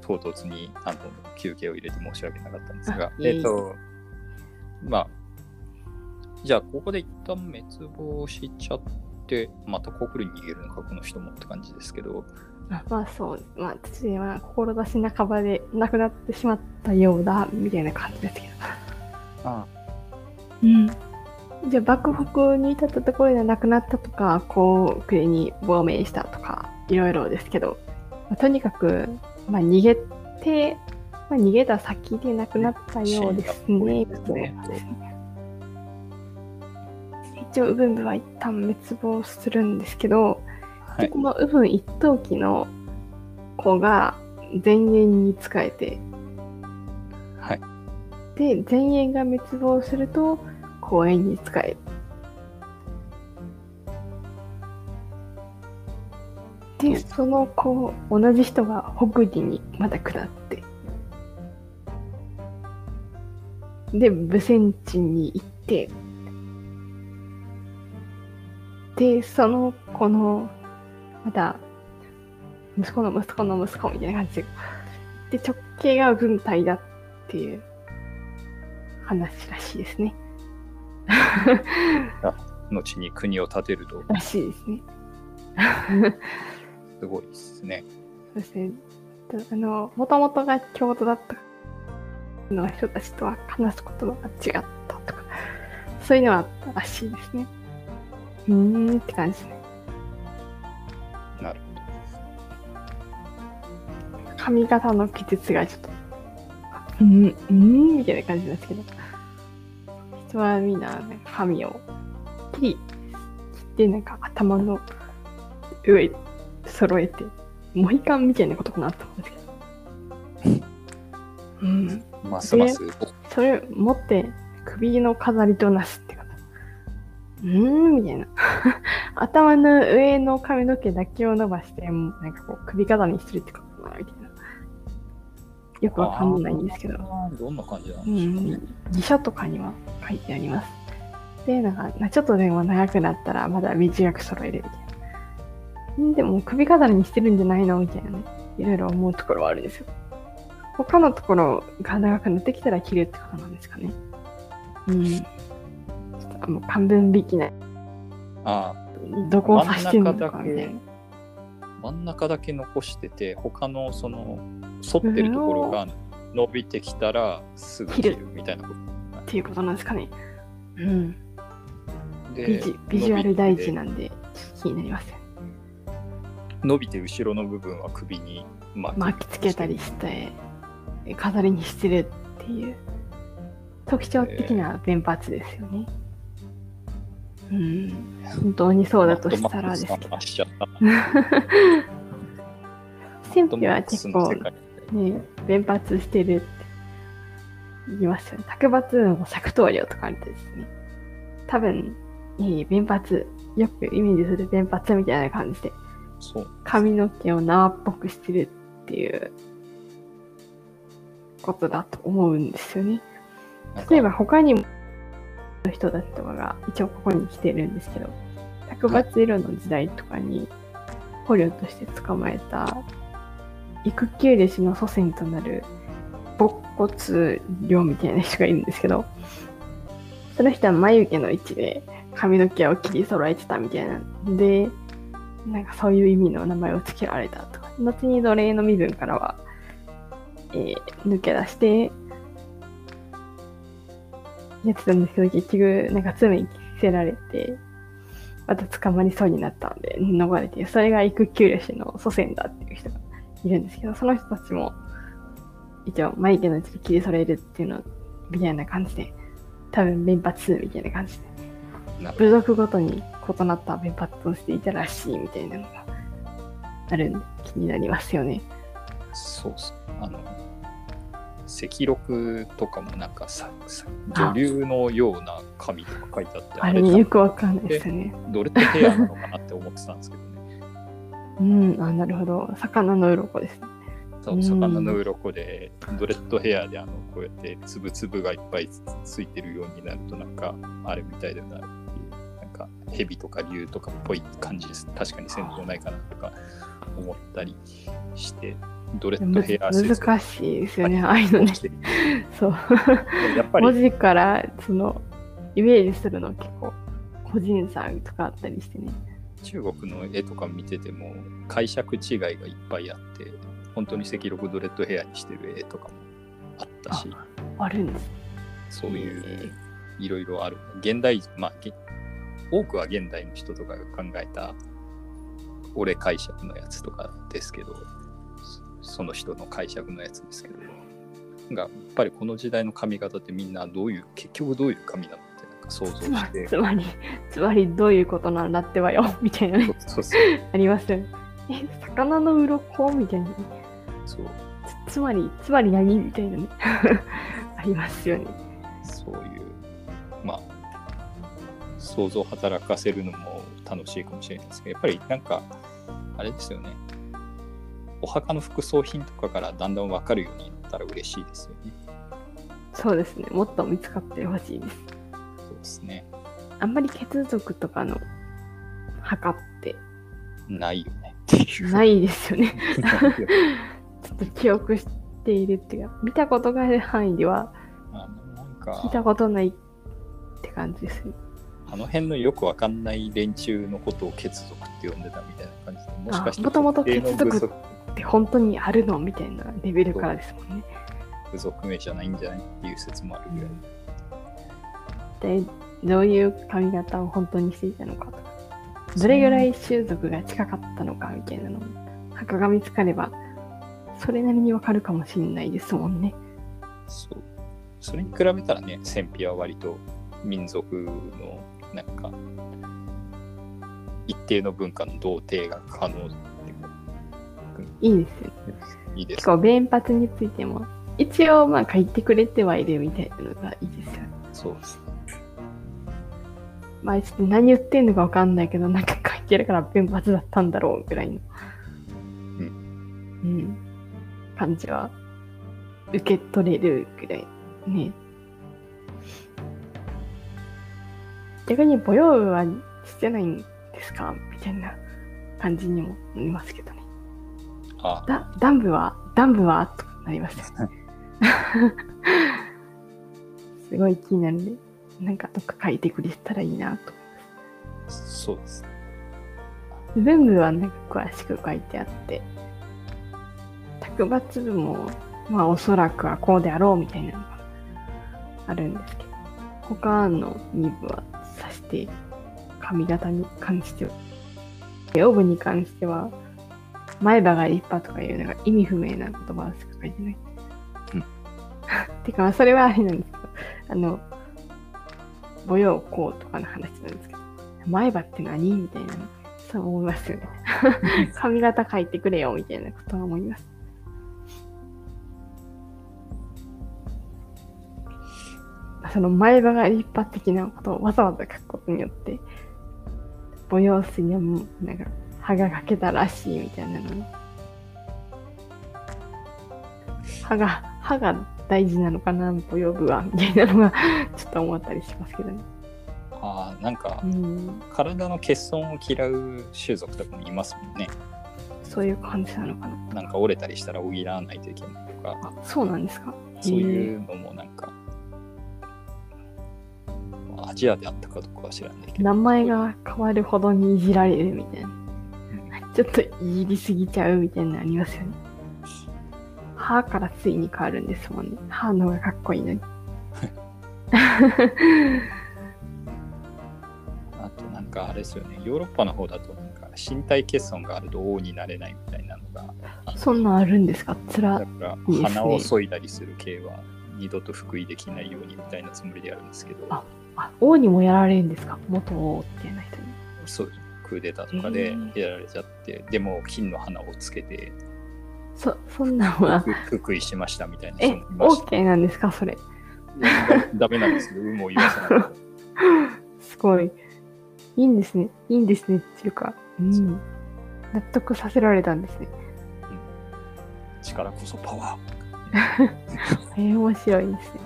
唐突にあの休憩を入れて申し訳なかったんですが。えっ、と、まあ、じゃあ、ここで一旦滅亡しちゃって、またコクルに逃げるのか、この人もって感じですけど、あまあそう、まあ父は志半ばで亡くなってしまったようだ、みたいな感じですけど。あ。うん。じゃあ幕北に至ったところで亡くなったとか、こう国に亡命したとか、いろいろですけど、まあとにかく、まあ逃げて、まあ、逃げた先で亡くなったようですね。一応、ウブンブは一旦滅亡するんですけど、はいこ。のウブン一等期の子が前縁に仕えて、はい。で、前縁が滅亡すると後縁に仕え。で、その子、同じ人が北寺にまた下って、で、武仙地に行って、で、その子の、また、息子の息子の息子みたいな感じ。で、で、直系が軍隊だっていう話らしいですね。*laughs* 後に国を建てると、らしいですね。すごいですね。そして、あの、もともとが京都だったの人たちとは話す言葉が違ったとか、そういうのはあったらしいですね。うーんって感じですね。なる髪型の記述がちょっと、うん、うんみたいな感じなんですけど、人はみんな、ね、髪を切り、切ってなんか頭の上に揃えて、モヒカンみたいなことかなと思うんですけど。うん。ますます、それ持って首の飾りとなすってこと。うーんみたいな。*laughs* 頭の上の髪の毛だけを伸ばして、なんかこう首飾りにするってことかなみたいな。よくわかんないんですけど。どんな感じなんうでしょうね。ん、辞書とかには書いてあります。で、なんか、なちょっとでも長くなったらまだ短く揃えるみたいな。んでも首飾りにしてるんじゃないのみたいなね。いろいろ思うところはあるんですよ。他のところが長くなってきたら切るってことなんですかね。うん。ちょっともう漢文引きなあどこを指してるのかみたいな。あ、真ん中だけ残してて、他のその、反ってるところが伸びてきたらすぐ切るみたいなこっていうことなんですかね。うん。とでビジビジュアル大事伸なんで気になります伸びて後ろの部分は首に巻巻きつけたりして飾りにしてるっていう特徴的な弁髪ですよね。うん、本当にそうだとしたらですけど、しちゃった戦費は結構ね、弁髪してるって言いますよね。卓抜の尺刀量とかあるとですね、多分、いい弁髪、よくイメージする弁髪みたいな感じで、そう髪の毛を縄っぽくしてるっていうことだと思うんですよね。例えば他にもの人たちとかが一応ここに来てるんですけど、卓抜色の時代とかに捕虜として捕まえた育休弟子の祖先となる勃骨領みたいな人がいるんですけど、その人は眉毛の位置で髪の毛を切り揃えてたみたいなんで、なんかそういう意味の名前を付けられたと、後に奴隷の身分からは、えー抜け出して、やってたんですけど、結局、なんか罪に着せられて、また捕まりそうになったので、逃れて、それが育休レシの祖先だっていう人がいるんですけど、その人たちも、一応、眉毛のうちで切り揃えるっていうの、みたいな感じで、多分、弁髪みたいな感じで、部族ごとに異なった弁髪をしていたらしいみたいなのがあるんで、気になりますよね。そうっすあの赤録とかもなんかささ女流のような紙とか書いてあってあれね、よくわかんないですよね。どれってヘアなのかなって思ってたんですけどねうん、あ、なるほど。魚の鱗ですね。そううん魚の鱗でドレッドヘアであのこうやってつぶつぶがいっぱいつついてるようになるとなんかあれみたいだなっていうなんかか蛇とか竜とかっぽい感じです確かに戦闘ないかなとか思ったりしてドレッドヘア難しいですよねああいうのね。そう。やっぱり。文字からそのイメージするの結構個人差とかあったりしてね。中国の絵とか見てても解釈違いがいっぱいあって本当に赤緑ドレッドヘアにしてる絵とかもあったし。あるんです。そういういろいろある。現代まあげ多くは現代の人とかが考えた俺解釈のやつとかですけどその人の解釈のやつですけどがやっぱりこの時代の髪型ってみんなどういう結局どういう髪なのってなんか想像つましてつまり *laughs* つまりどういうことなんだってはよ *laughs* みたいな。ありますよ。ねえ魚の鱗みたいな。ねそう。つつまりつまり何みたいなね。*laughs* ありますよね。そういうまあ想像を働かせるのも楽しいかもしれないですけどやっぱりなんかあれですよねお墓の副葬品とかからだんだん分かるようになったら嬉しいですよね。そうですね。もっと見つかってほしいです。そうですね。あんまり血族とかの墓ってないよね。っていう。ないですよね。*laughs* ちょっと記憶しているっていうか見たことがある範囲では聞いたことないって感じですね。あの辺のよくわかんない連中のことを血族って呼んでたみたいな感じでもしかしてもともと血族って本当にあるのみたいなレベルからですもんね。部族名じゃないんじゃないっていう説もあるぐらい、でどういう髪型を本当にしていたのかとか。どれぐらい種族が近かったのかみたいなのも墓が見つかればそれなりにわかるかもしれないですもんね。そう。それに比べたらね、戦費は割と民族のなんか一定の文化の同定が可能でいいですよ。いいです。結構弁髪についても一応まあ書いてくれてはいるみたいなのがいいですよ。ねそうです。まあちょっと何言ってんのかわかんないけどなんか書いてるから弁髪だったんだろうぐらいのううん。感じは受け取れるぐらいね。逆にボヨーはしてないんですか？みたいな感じにもなりますけどねあ。だダンブはダンブはとなりました。よ *laughs* ねすごい気になるんでなんかどっか書いてくれたらいいなとそうです。全部はなんか詳しく書いてあって、卓抜部も、まあおそらくはこうであろうみたいなのがあるんですけど、他の2部はさして、髪型に関しては、オブに関しては、前歯が立派とかいうのが意味不明な言葉しか書いてない。うん *laughs* てか、まあそれはあれなんですけど、あの、母用こうとかの話なんですけど、前歯って何みたいなの、そう思いますよね。*laughs* 髪型書いてくれよみたいなことは思います。その前歯が立派的なことをわざわざ書くことによって、母用水にはもうなんか歯が欠けたらしいみたいなの。歯が、歯が大事なのかな、母用部は、みたいなのが *laughs* ちょっと思ったりしますけどね。ああ、なんかう、ん、体の欠損を嫌う種族とかもいますもんね。そういう感じなのかな。なんか折れたりしたら補わないといけないとか、あ、そうなんですか？そういうのもなんか、アジアであったかどうかは知らないけど。名前が変わるほどにいじられるみたいな。うんちょっといじりすぎちゃうみたいなのありますよね。歯からついに変わるんですもんね。歯の方がかっこいいのに。*laughs* あとなんかあれですよね、ヨーロッパの方だとなんか身体欠損があると王になれないみたいなのが、そんなんあるんですか？つらだ。から鼻を削いだりする系は二度と復位できないようにみたいなつもりでやるんですけど、ああ、王にもやられるんですか？元王っていう人に。そうクーデターとかでやられちゃって、でも金の花をつけてそ、そんなんは、ふ復位しましたみたいなえ。OK なんですかそれ？ダメなんですよ、有無を言わせないと。*laughs* すごい。いいんですね。いいんですねっていうか、うん。納得させられたんですね。力こそパワ *laughs* えー、面白いですね。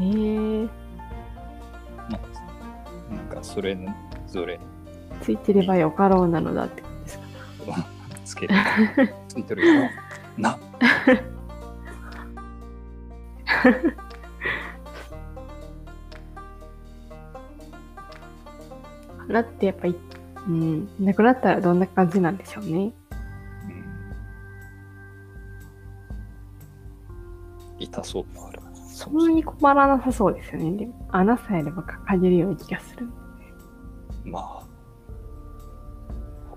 えー、なんかかそれぞれついてればよかろうなのだってことですか。つける。ついてるよ。*laughs* な。花ってやっぱり、うん、なくなったらどんな感じなんでしょうね。うん痛そうる。そんなに困らなさそうですよね。でも穴さえあればかかれるような気がする。まあ、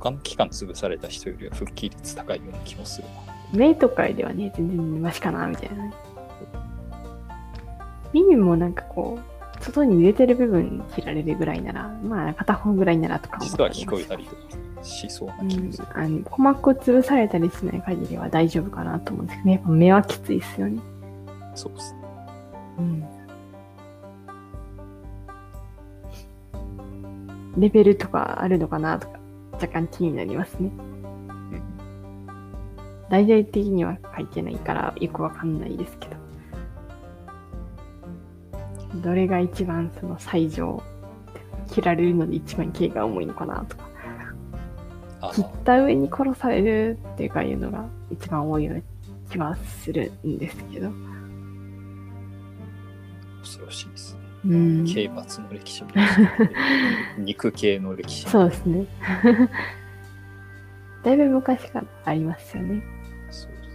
他の期間潰された人よりは復帰率高いような気もするな。目とかではね、全然マシかな、みたいなね。耳もなんかこう、外に出てる部分切られるぐらいなら、まあ片方ぐらいならとか実は聞こえたりとかしそうなうん気もする。、あの鼓膜を潰されたりしない限りは大丈夫かなと思うんですけどね。やっぱ目はきついですよね。そうですね。うん。レベルとかあるのかなとか、若干気になりますね。うん大々的には書いてないからよくわかんないですけど。どれが一番その最上、切られるので一番刑が重いのかなとか。あ切った上に殺されるっていうかいうのが一番多いような気はするんですけど。恐ろしいですね。うん。刑罰の歴史も *laughs* 肉系の歴史もそうですね。*laughs* だいぶ昔からありますよね。そうです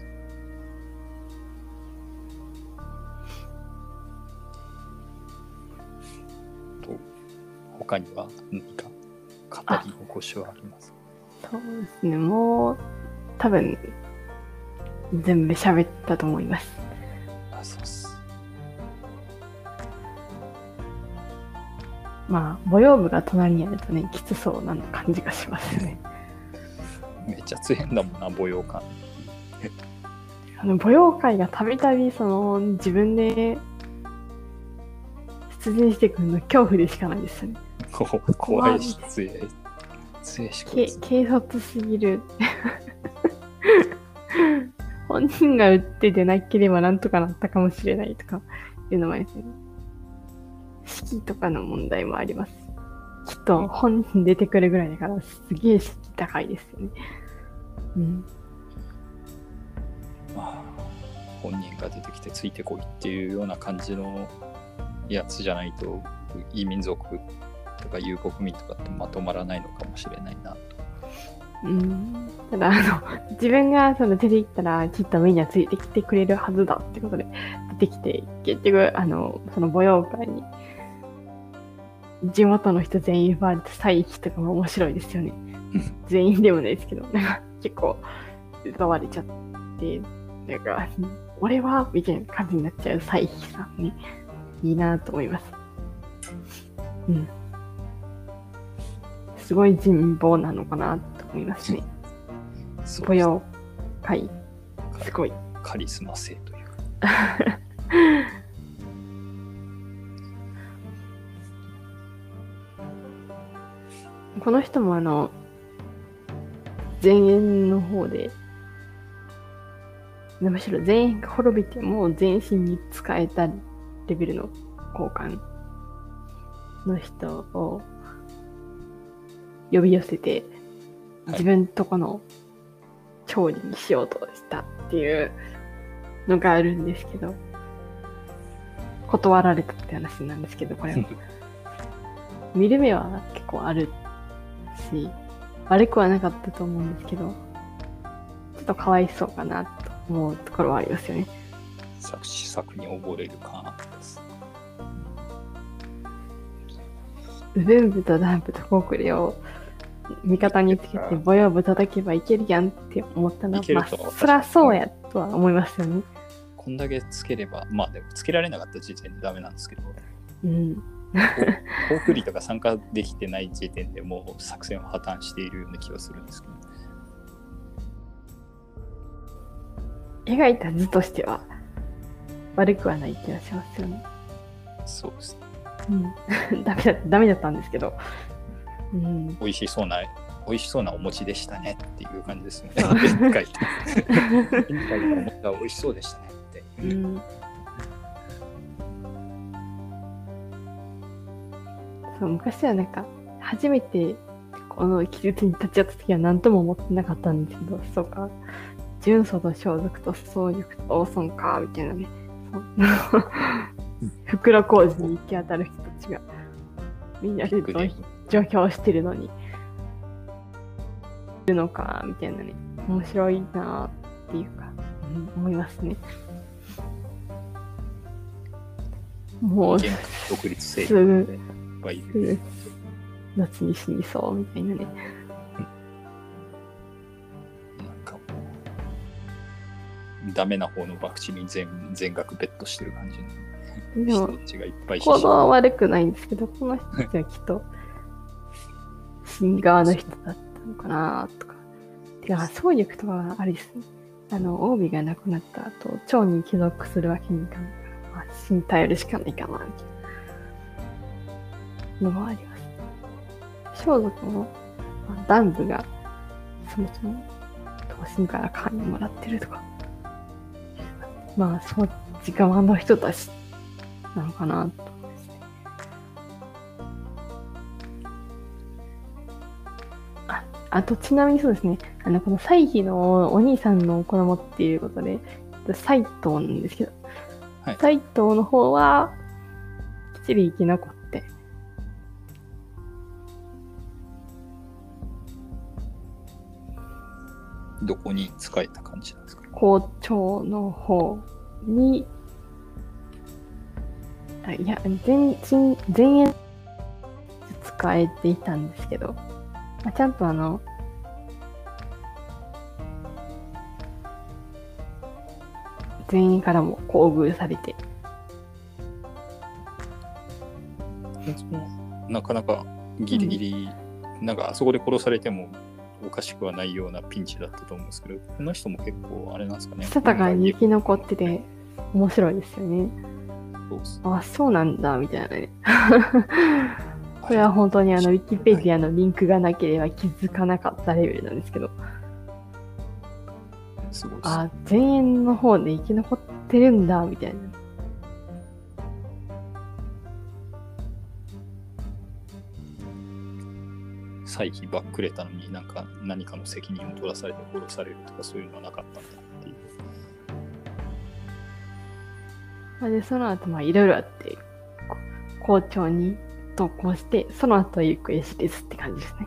と他には何か語り残しはありますか？そうですね。もう、多分、全部喋ったと思います。あそうっすまあ、母用部が隣にあるとね、きつそうな感じがしますよね。めっちゃ強いんだもんな母用感あの、母用会がたびたび、その、自分で、出陣してくるの恐怖でしかないですよね。*laughs* 怖いし強い強いしこけいつ軽率すぎる。*laughs* 本人が撃ってでなければなんとかなったかもしれないとかいうのもありますね。士気とかの問題もあります。きっと本人出てくるぐらいだからすげえ士気高いですよね。うん。まあ本人が出てきてついてこいっていうような感じのやつじゃないと異民族とか有国民とかってまとまらないのかもしれないなとうん、ただあの自分がその出て行ったらきっと目にはついてきてくれるはずだってことで出てきて結局あのその母用会に地元の人全員奪われた歳費とかも面白いですよね。*laughs* 全員でもないですけどなんか結構奪われちゃってなんか俺はみたいな感じになっちゃう歳費さんね。いいなと思います。うん。すごい人望なのかなと思いますね。そう母用会、すごい。カリスマ性というか *laughs* この人もあの、前縁の方で、むしろ全員が滅びても全身に使えたレベルの交換の人を呼び寄せて、自分とこの調理にしようとしたっていうのがあるんですけど、断られたって話なんですけど、これは。*laughs* 見る目は結構あるし、悪くはなかったと思うんですけど、ちょっとかわいそうかなと思うところはありますよね。作詞作に溺れる感あったですウブンブとダンプとコークレを味方につけてボヨブ叩けばいけるやんって思ったのは、そらそうやとは思いますよね。こんだけつければまあでもつけられなかった時点でダメなんですけどうん。コークリとか参加できてない時点でもう作戦は破綻しているような気がするんですけど描いた図としては悪くはない気がしますよね。そうですねうん。*laughs* ダメだダメだったんですけど。うん。美味しそうな美味しそうなお餅でしたねっていう感じですね。絵に描いて。絵に描いたお餅が美味しそうでしたねって。うんそう昔はなんか初めてこの記述に立ち会った時は何とも思ってなかったんですけどそうか。純素と装束と総力と王尊かみたいなね。そう。袋小路に行き当たる人たちがみんなで同上京してるのにいるのかみたいなね。面白いなっていうか、うん、思いますね。もう現独立勢すいい。夏に死にそうみたいなね。なんかもう、ダメな方の博打に全全額ベットしてる感じでもの人たちがいっぱい行動は悪くないんですけど、この人たちはきっと、*laughs* 死側の人だったのかなとか。てか、総力とかはあれですね。あの、帯がなくなった後、蝶に帰属するわけにいかないから、まあ、死に頼るしかないかな、みたいなのもあります。装束も、まあ、男部が、そもそも、東進から金もらってるとか。まあ、そっち側の人たちなのかなと。ああと、ちなみにそうですね、あの、この歳費のお兄さんの子供っていうことで、斎藤なんですけど、はい斎藤の方は、きっちり生き残っに使えた感じなんですか校長の方に、あいや、全身、全員使えていたんですけど、まあ、ちゃんとあの、全員からも厚遇されて、なかなかギリギリ、なんかあそこで殺されてもおかしくはないようなピンチだったと思うんですけど、この人も結構あれなんですかね。したたかに生き残ってて、面白いですよね。そうっすあ、そうなんだ、みたいなね。*laughs* これは本当にあの、ウィキペディアのリンクがなければ気づかなかったレベルなんですけど、すごいあ、前縁の方で生き残ってるんだ、みたいな。再起ばっくれたのになんか何かの責任を取らされて殺されるとかそういうのはなかったんだっていう。まあで、その後、まあ、いろいろあって、こ校長に投稿して、その後、行方知れずって感じですね。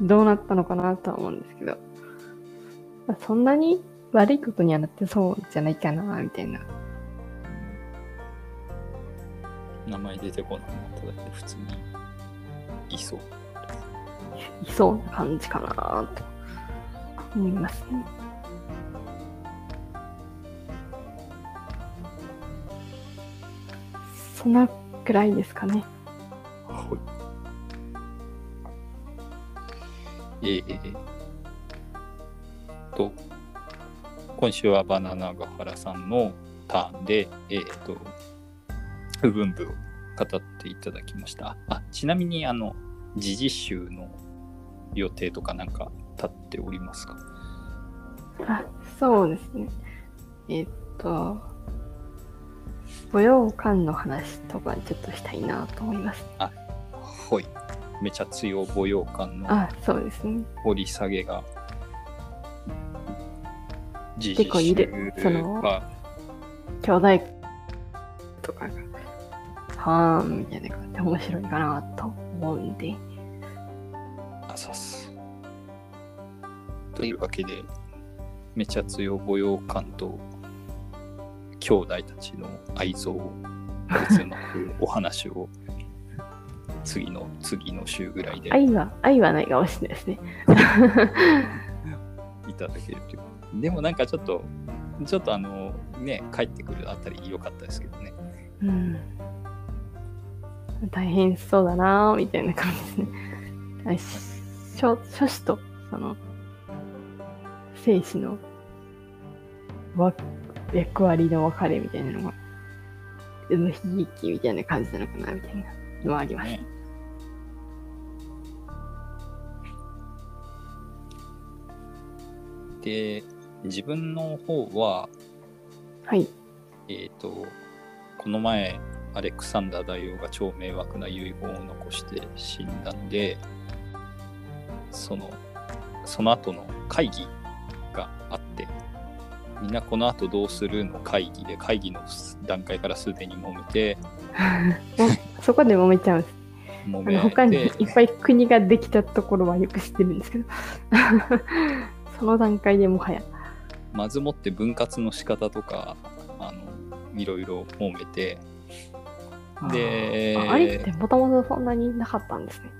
*laughs* どうなったのかなとは思うんですけど、まあ、そんなに悪いことにはなってそうじゃないかな、みたいな。名前出てこなかっただけで普通にいそう。いそうな感じかなと思いますね。そのくらいですかね。はい。えー、と、今週はバナナガ原さんのターンで、えっ、と、部分部を語っていただきました。あ、ちなみに、あの、時事集の予定とかなんか立っておりますか？あ、そうですね。えっと、舞踊館の話とかちょっとしたいなと思います。はい。めちゃ強舞踊館のあ、そうですね。掘り下げが、時結構いるそのが兄弟とかが、はーんみたいな感じで面白いかなと思うんで、あざっす。というわけで、めちゃ強舞踊館と兄弟たちの愛憎を別のお話を次の次の週ぐらいで愛は、愛はないかもしれないですね。*laughs* いただけるというでもなんかちょっとちょっとあのね帰ってくるあたり良かったですけどねうん。大変そうだなーみたいな感じですね。あし書書士と、その、生死のわ役割の分かれみたいなのが、うむ悲劇みたいな感じなのかなみたいなのはあります。ねで自分の方ははい。えっ、とこの前アレクサンダー大王が超迷惑な遺言を残して死んだんでそのその後の会議があってみんなこの後どうするの会議で会議の段階からすでに揉めて *laughs* そこで揉めちゃうんです。揉め他にていっぱい国ができたところはよく知ってるんですけど、*laughs* その段階でもはや。まずもって分割の仕方とかあのいろいろ揉めてでああれってもともとそんなになかったんですね。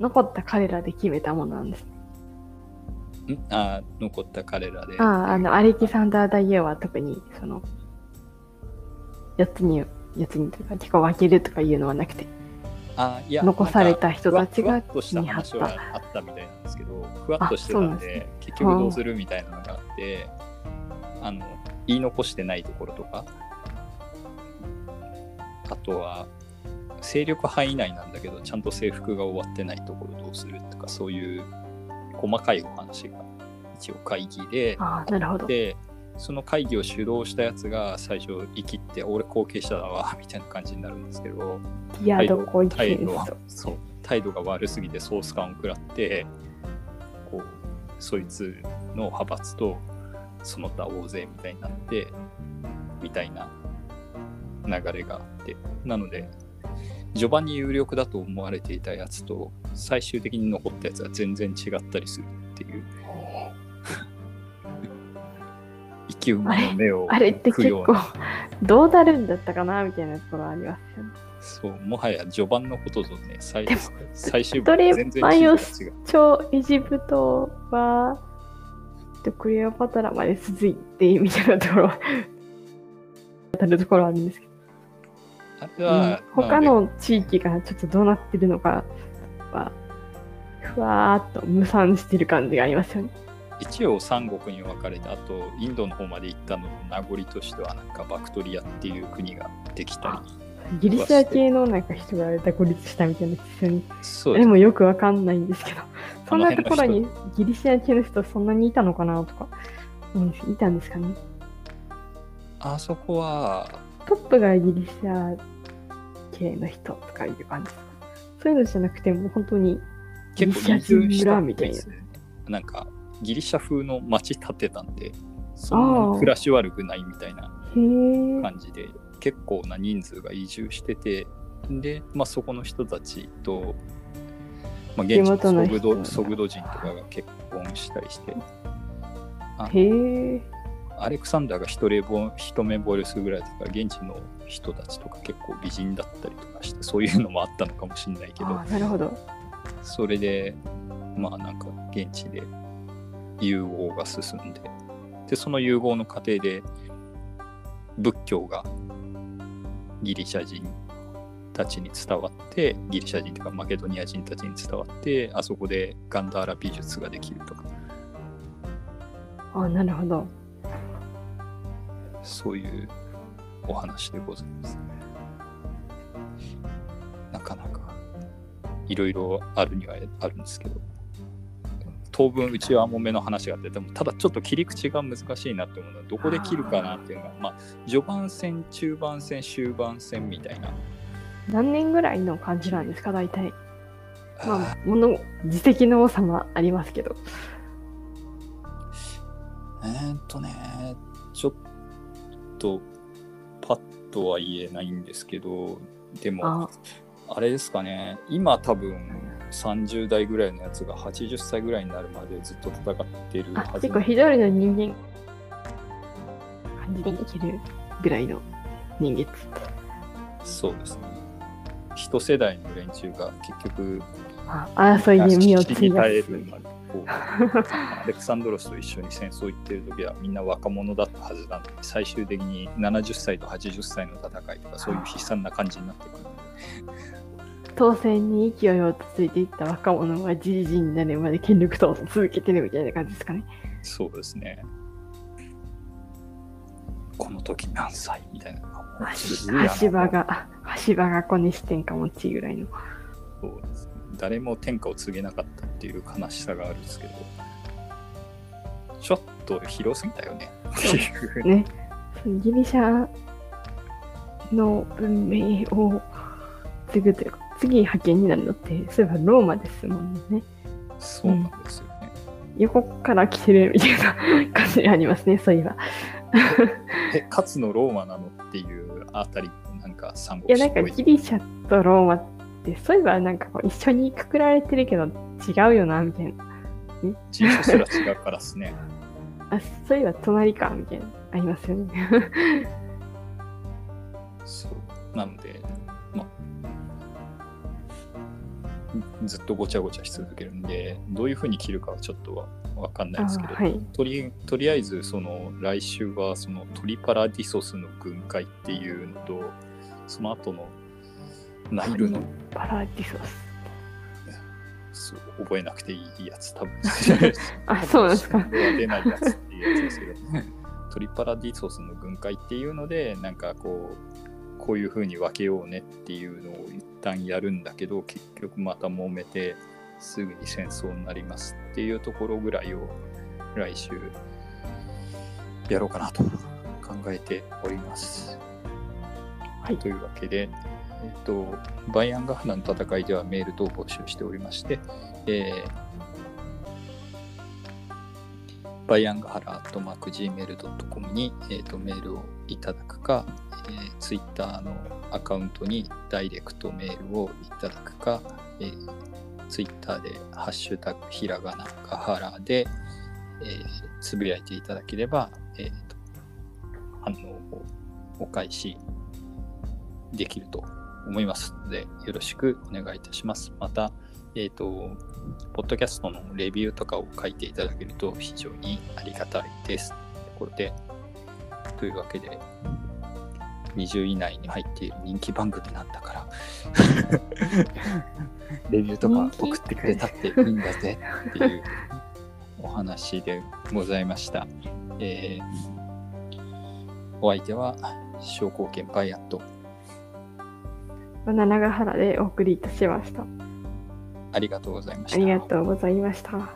残った彼らで決めたものなんですね。ん？あ残った彼らで。ああ、あの、アレキサンダー大王は特に、その、4つに、4つにというか、結構分けるとかいうのはなくて、あいや残された人たちがふわっとした話はあったみたいなんですけどふわっとしてたんでね。結局どうするみたいなのがあってあの言い残してないところとかあとは勢力範囲内なんだけどちゃんと制服が終わってないところどうするとかそういう細かいお話が一応会議で。でその会議を主導したやつが最初生きって俺後継者だわみたいな感じになるんですけどいや、どこ行け態度はんと。そう態度が悪すぎてソース感を食らってこうそいつの派閥とその他大勢みたいになってみたいな流れがなので序盤に有力だと思われていたやつと最終的に残ったやつは全然違ったりするっていう。生き馬の目をあれって結構どうなるんだったかなみたいなところありますよね。そうもはや序盤のこととね最最終どれ全然違う。超エジプトは、クレオパトラまで続いてみたいなところは、当 *laughs* たるところあるんですけど、あれは、他の地域がちょっとどうなってるのかは、ふわーっと無産してる感じがありますよね。一応三国に分かれてあとインドの方まで行ったのの名残としてはなんかバクトリアっていう国ができたギリシャ系のなんか人が独立したみたいな一緒に。りそうでですもよくわかんないんですけど、*laughs* そんなところにギリシャ系の人そんなにいたのかなとか、うん、いたんですかね。あそこはトップがギリシャ系の人とかいう感じ。そういうのじゃなくても本当にギリシャ人移住した村みたいな。なんかギリシャ風の街建てたんでそんなに暮らし悪くないみたいな。感じで結構な人数が移住しててで、まあ、そこの人たちと、まあ、現地のソグドソグド人とかが結婚したりして。へえ。アレクサンダーが一目ぼれするぐらいだから現地の人たちとか結構美人だったりとかしてそういうのもあったのかもしれないけどなるほど。それでまあなんか現地で融合が進んででその融合の過程で仏教がギリシャ人たちに伝わってギリシャ人というかマケドニア人たちに伝わってあそこでガンダーラ美術ができるとかああ、なるほど。そういうお話でございます。なかなかいろいろあるにはあるんですけど、当分うちはもめの話があって、でもただちょっと切り口が難しいなって思うのは、どこで切るかなっていうのが、まあ、序盤戦、中盤戦、終盤戦みたいな。何年ぐらいの感じなんですか、大体。まあ、もの、自責の多さもありますけど。えーっとね、ちょっととは言えないんですけど、でも、ああれですかね、今多分30代ぐらいのやつが80歳ぐらいになるまでずっと戦ってるあはず結構一人の人間感じでいけるぐらいの年月。そうですね。一世代の連中が結局、あ争いで身を死費やに絶えす。るこう *laughs* アレクサンドロスと一緒に戦争行ってる時はみんな若者だったはずなのに最終的に70歳と80歳の戦いとかそういう悲惨な感じになってくる当選に勢いをついていった若者がじじじになるまで権力闘争を続けてるみたいな感じですかね。そうですね。この時何歳みたいなのがもうすごい橋場が、橋場が小西天下持ちぐらいの。そう誰も天下を告げなかったっていう悲しさがあるんですけど、ちょっと広すぎたよねっていう。ね。ギリシャの文明を継ぐというか、次派遣になるのって、そういえばローマですもんね。そうなんですよね。横から来てるみたいな感じがありますね、そういえば。え、勝つのローマなのっていうあたり、なんか三いや、なんかギリシャとローマって、そういえばなんか一緒にくくられてるけど違うよな、みたいな。人種すら違うからですね。*laughs* あ、そういえば隣か、みたいな。ありますよね。*laughs* そう。なので、まあ、ずっとごちゃごちゃし続けるんで、どういうふうに切るかはちょっとわわかんないですけど、あはい。とりとりあえずその来週はそのトリパラディソスの軍艦っていうのとその後のナイルのパラディソス。そう覚えなくていいやつ多分 *laughs* あ、そうですか。は出ないやつっていうやつですけど *laughs* トリパラディソスの軍艦っていうのでなんかこうこういう風に分けようねっていうのを一旦やるんだけど結局また揉めてすぐに戦争になりますっていうところぐらいを来週やろうかなと考えております。はいというわけで、えっと、バイアンガハナの戦いではメール等を募集しておりまして、えーバイアンガハラとマーク .gmail.com に、えーとメールをいただくか、えー、Twitter のアカウントにダイレクトメールをいただくか、えー、Twitter でハッシュタグひらがなガハラで、えーつぶやいていただければ、えーと反応をお返しできると思いますので、よろしくお願いいたします。また、えっ、と、ポッドキャストのレビューとかを書いていただけると非常にありがたいです。ところで、というわけで、20位以内に入っている人気番組なんだから、*laughs* レビューとか送ってくれたっていいんだぜっていうお話でございました。えーお相手は、商工研バイアント。長原でお送りいたしました。ありがとうございました。ありがとうございました。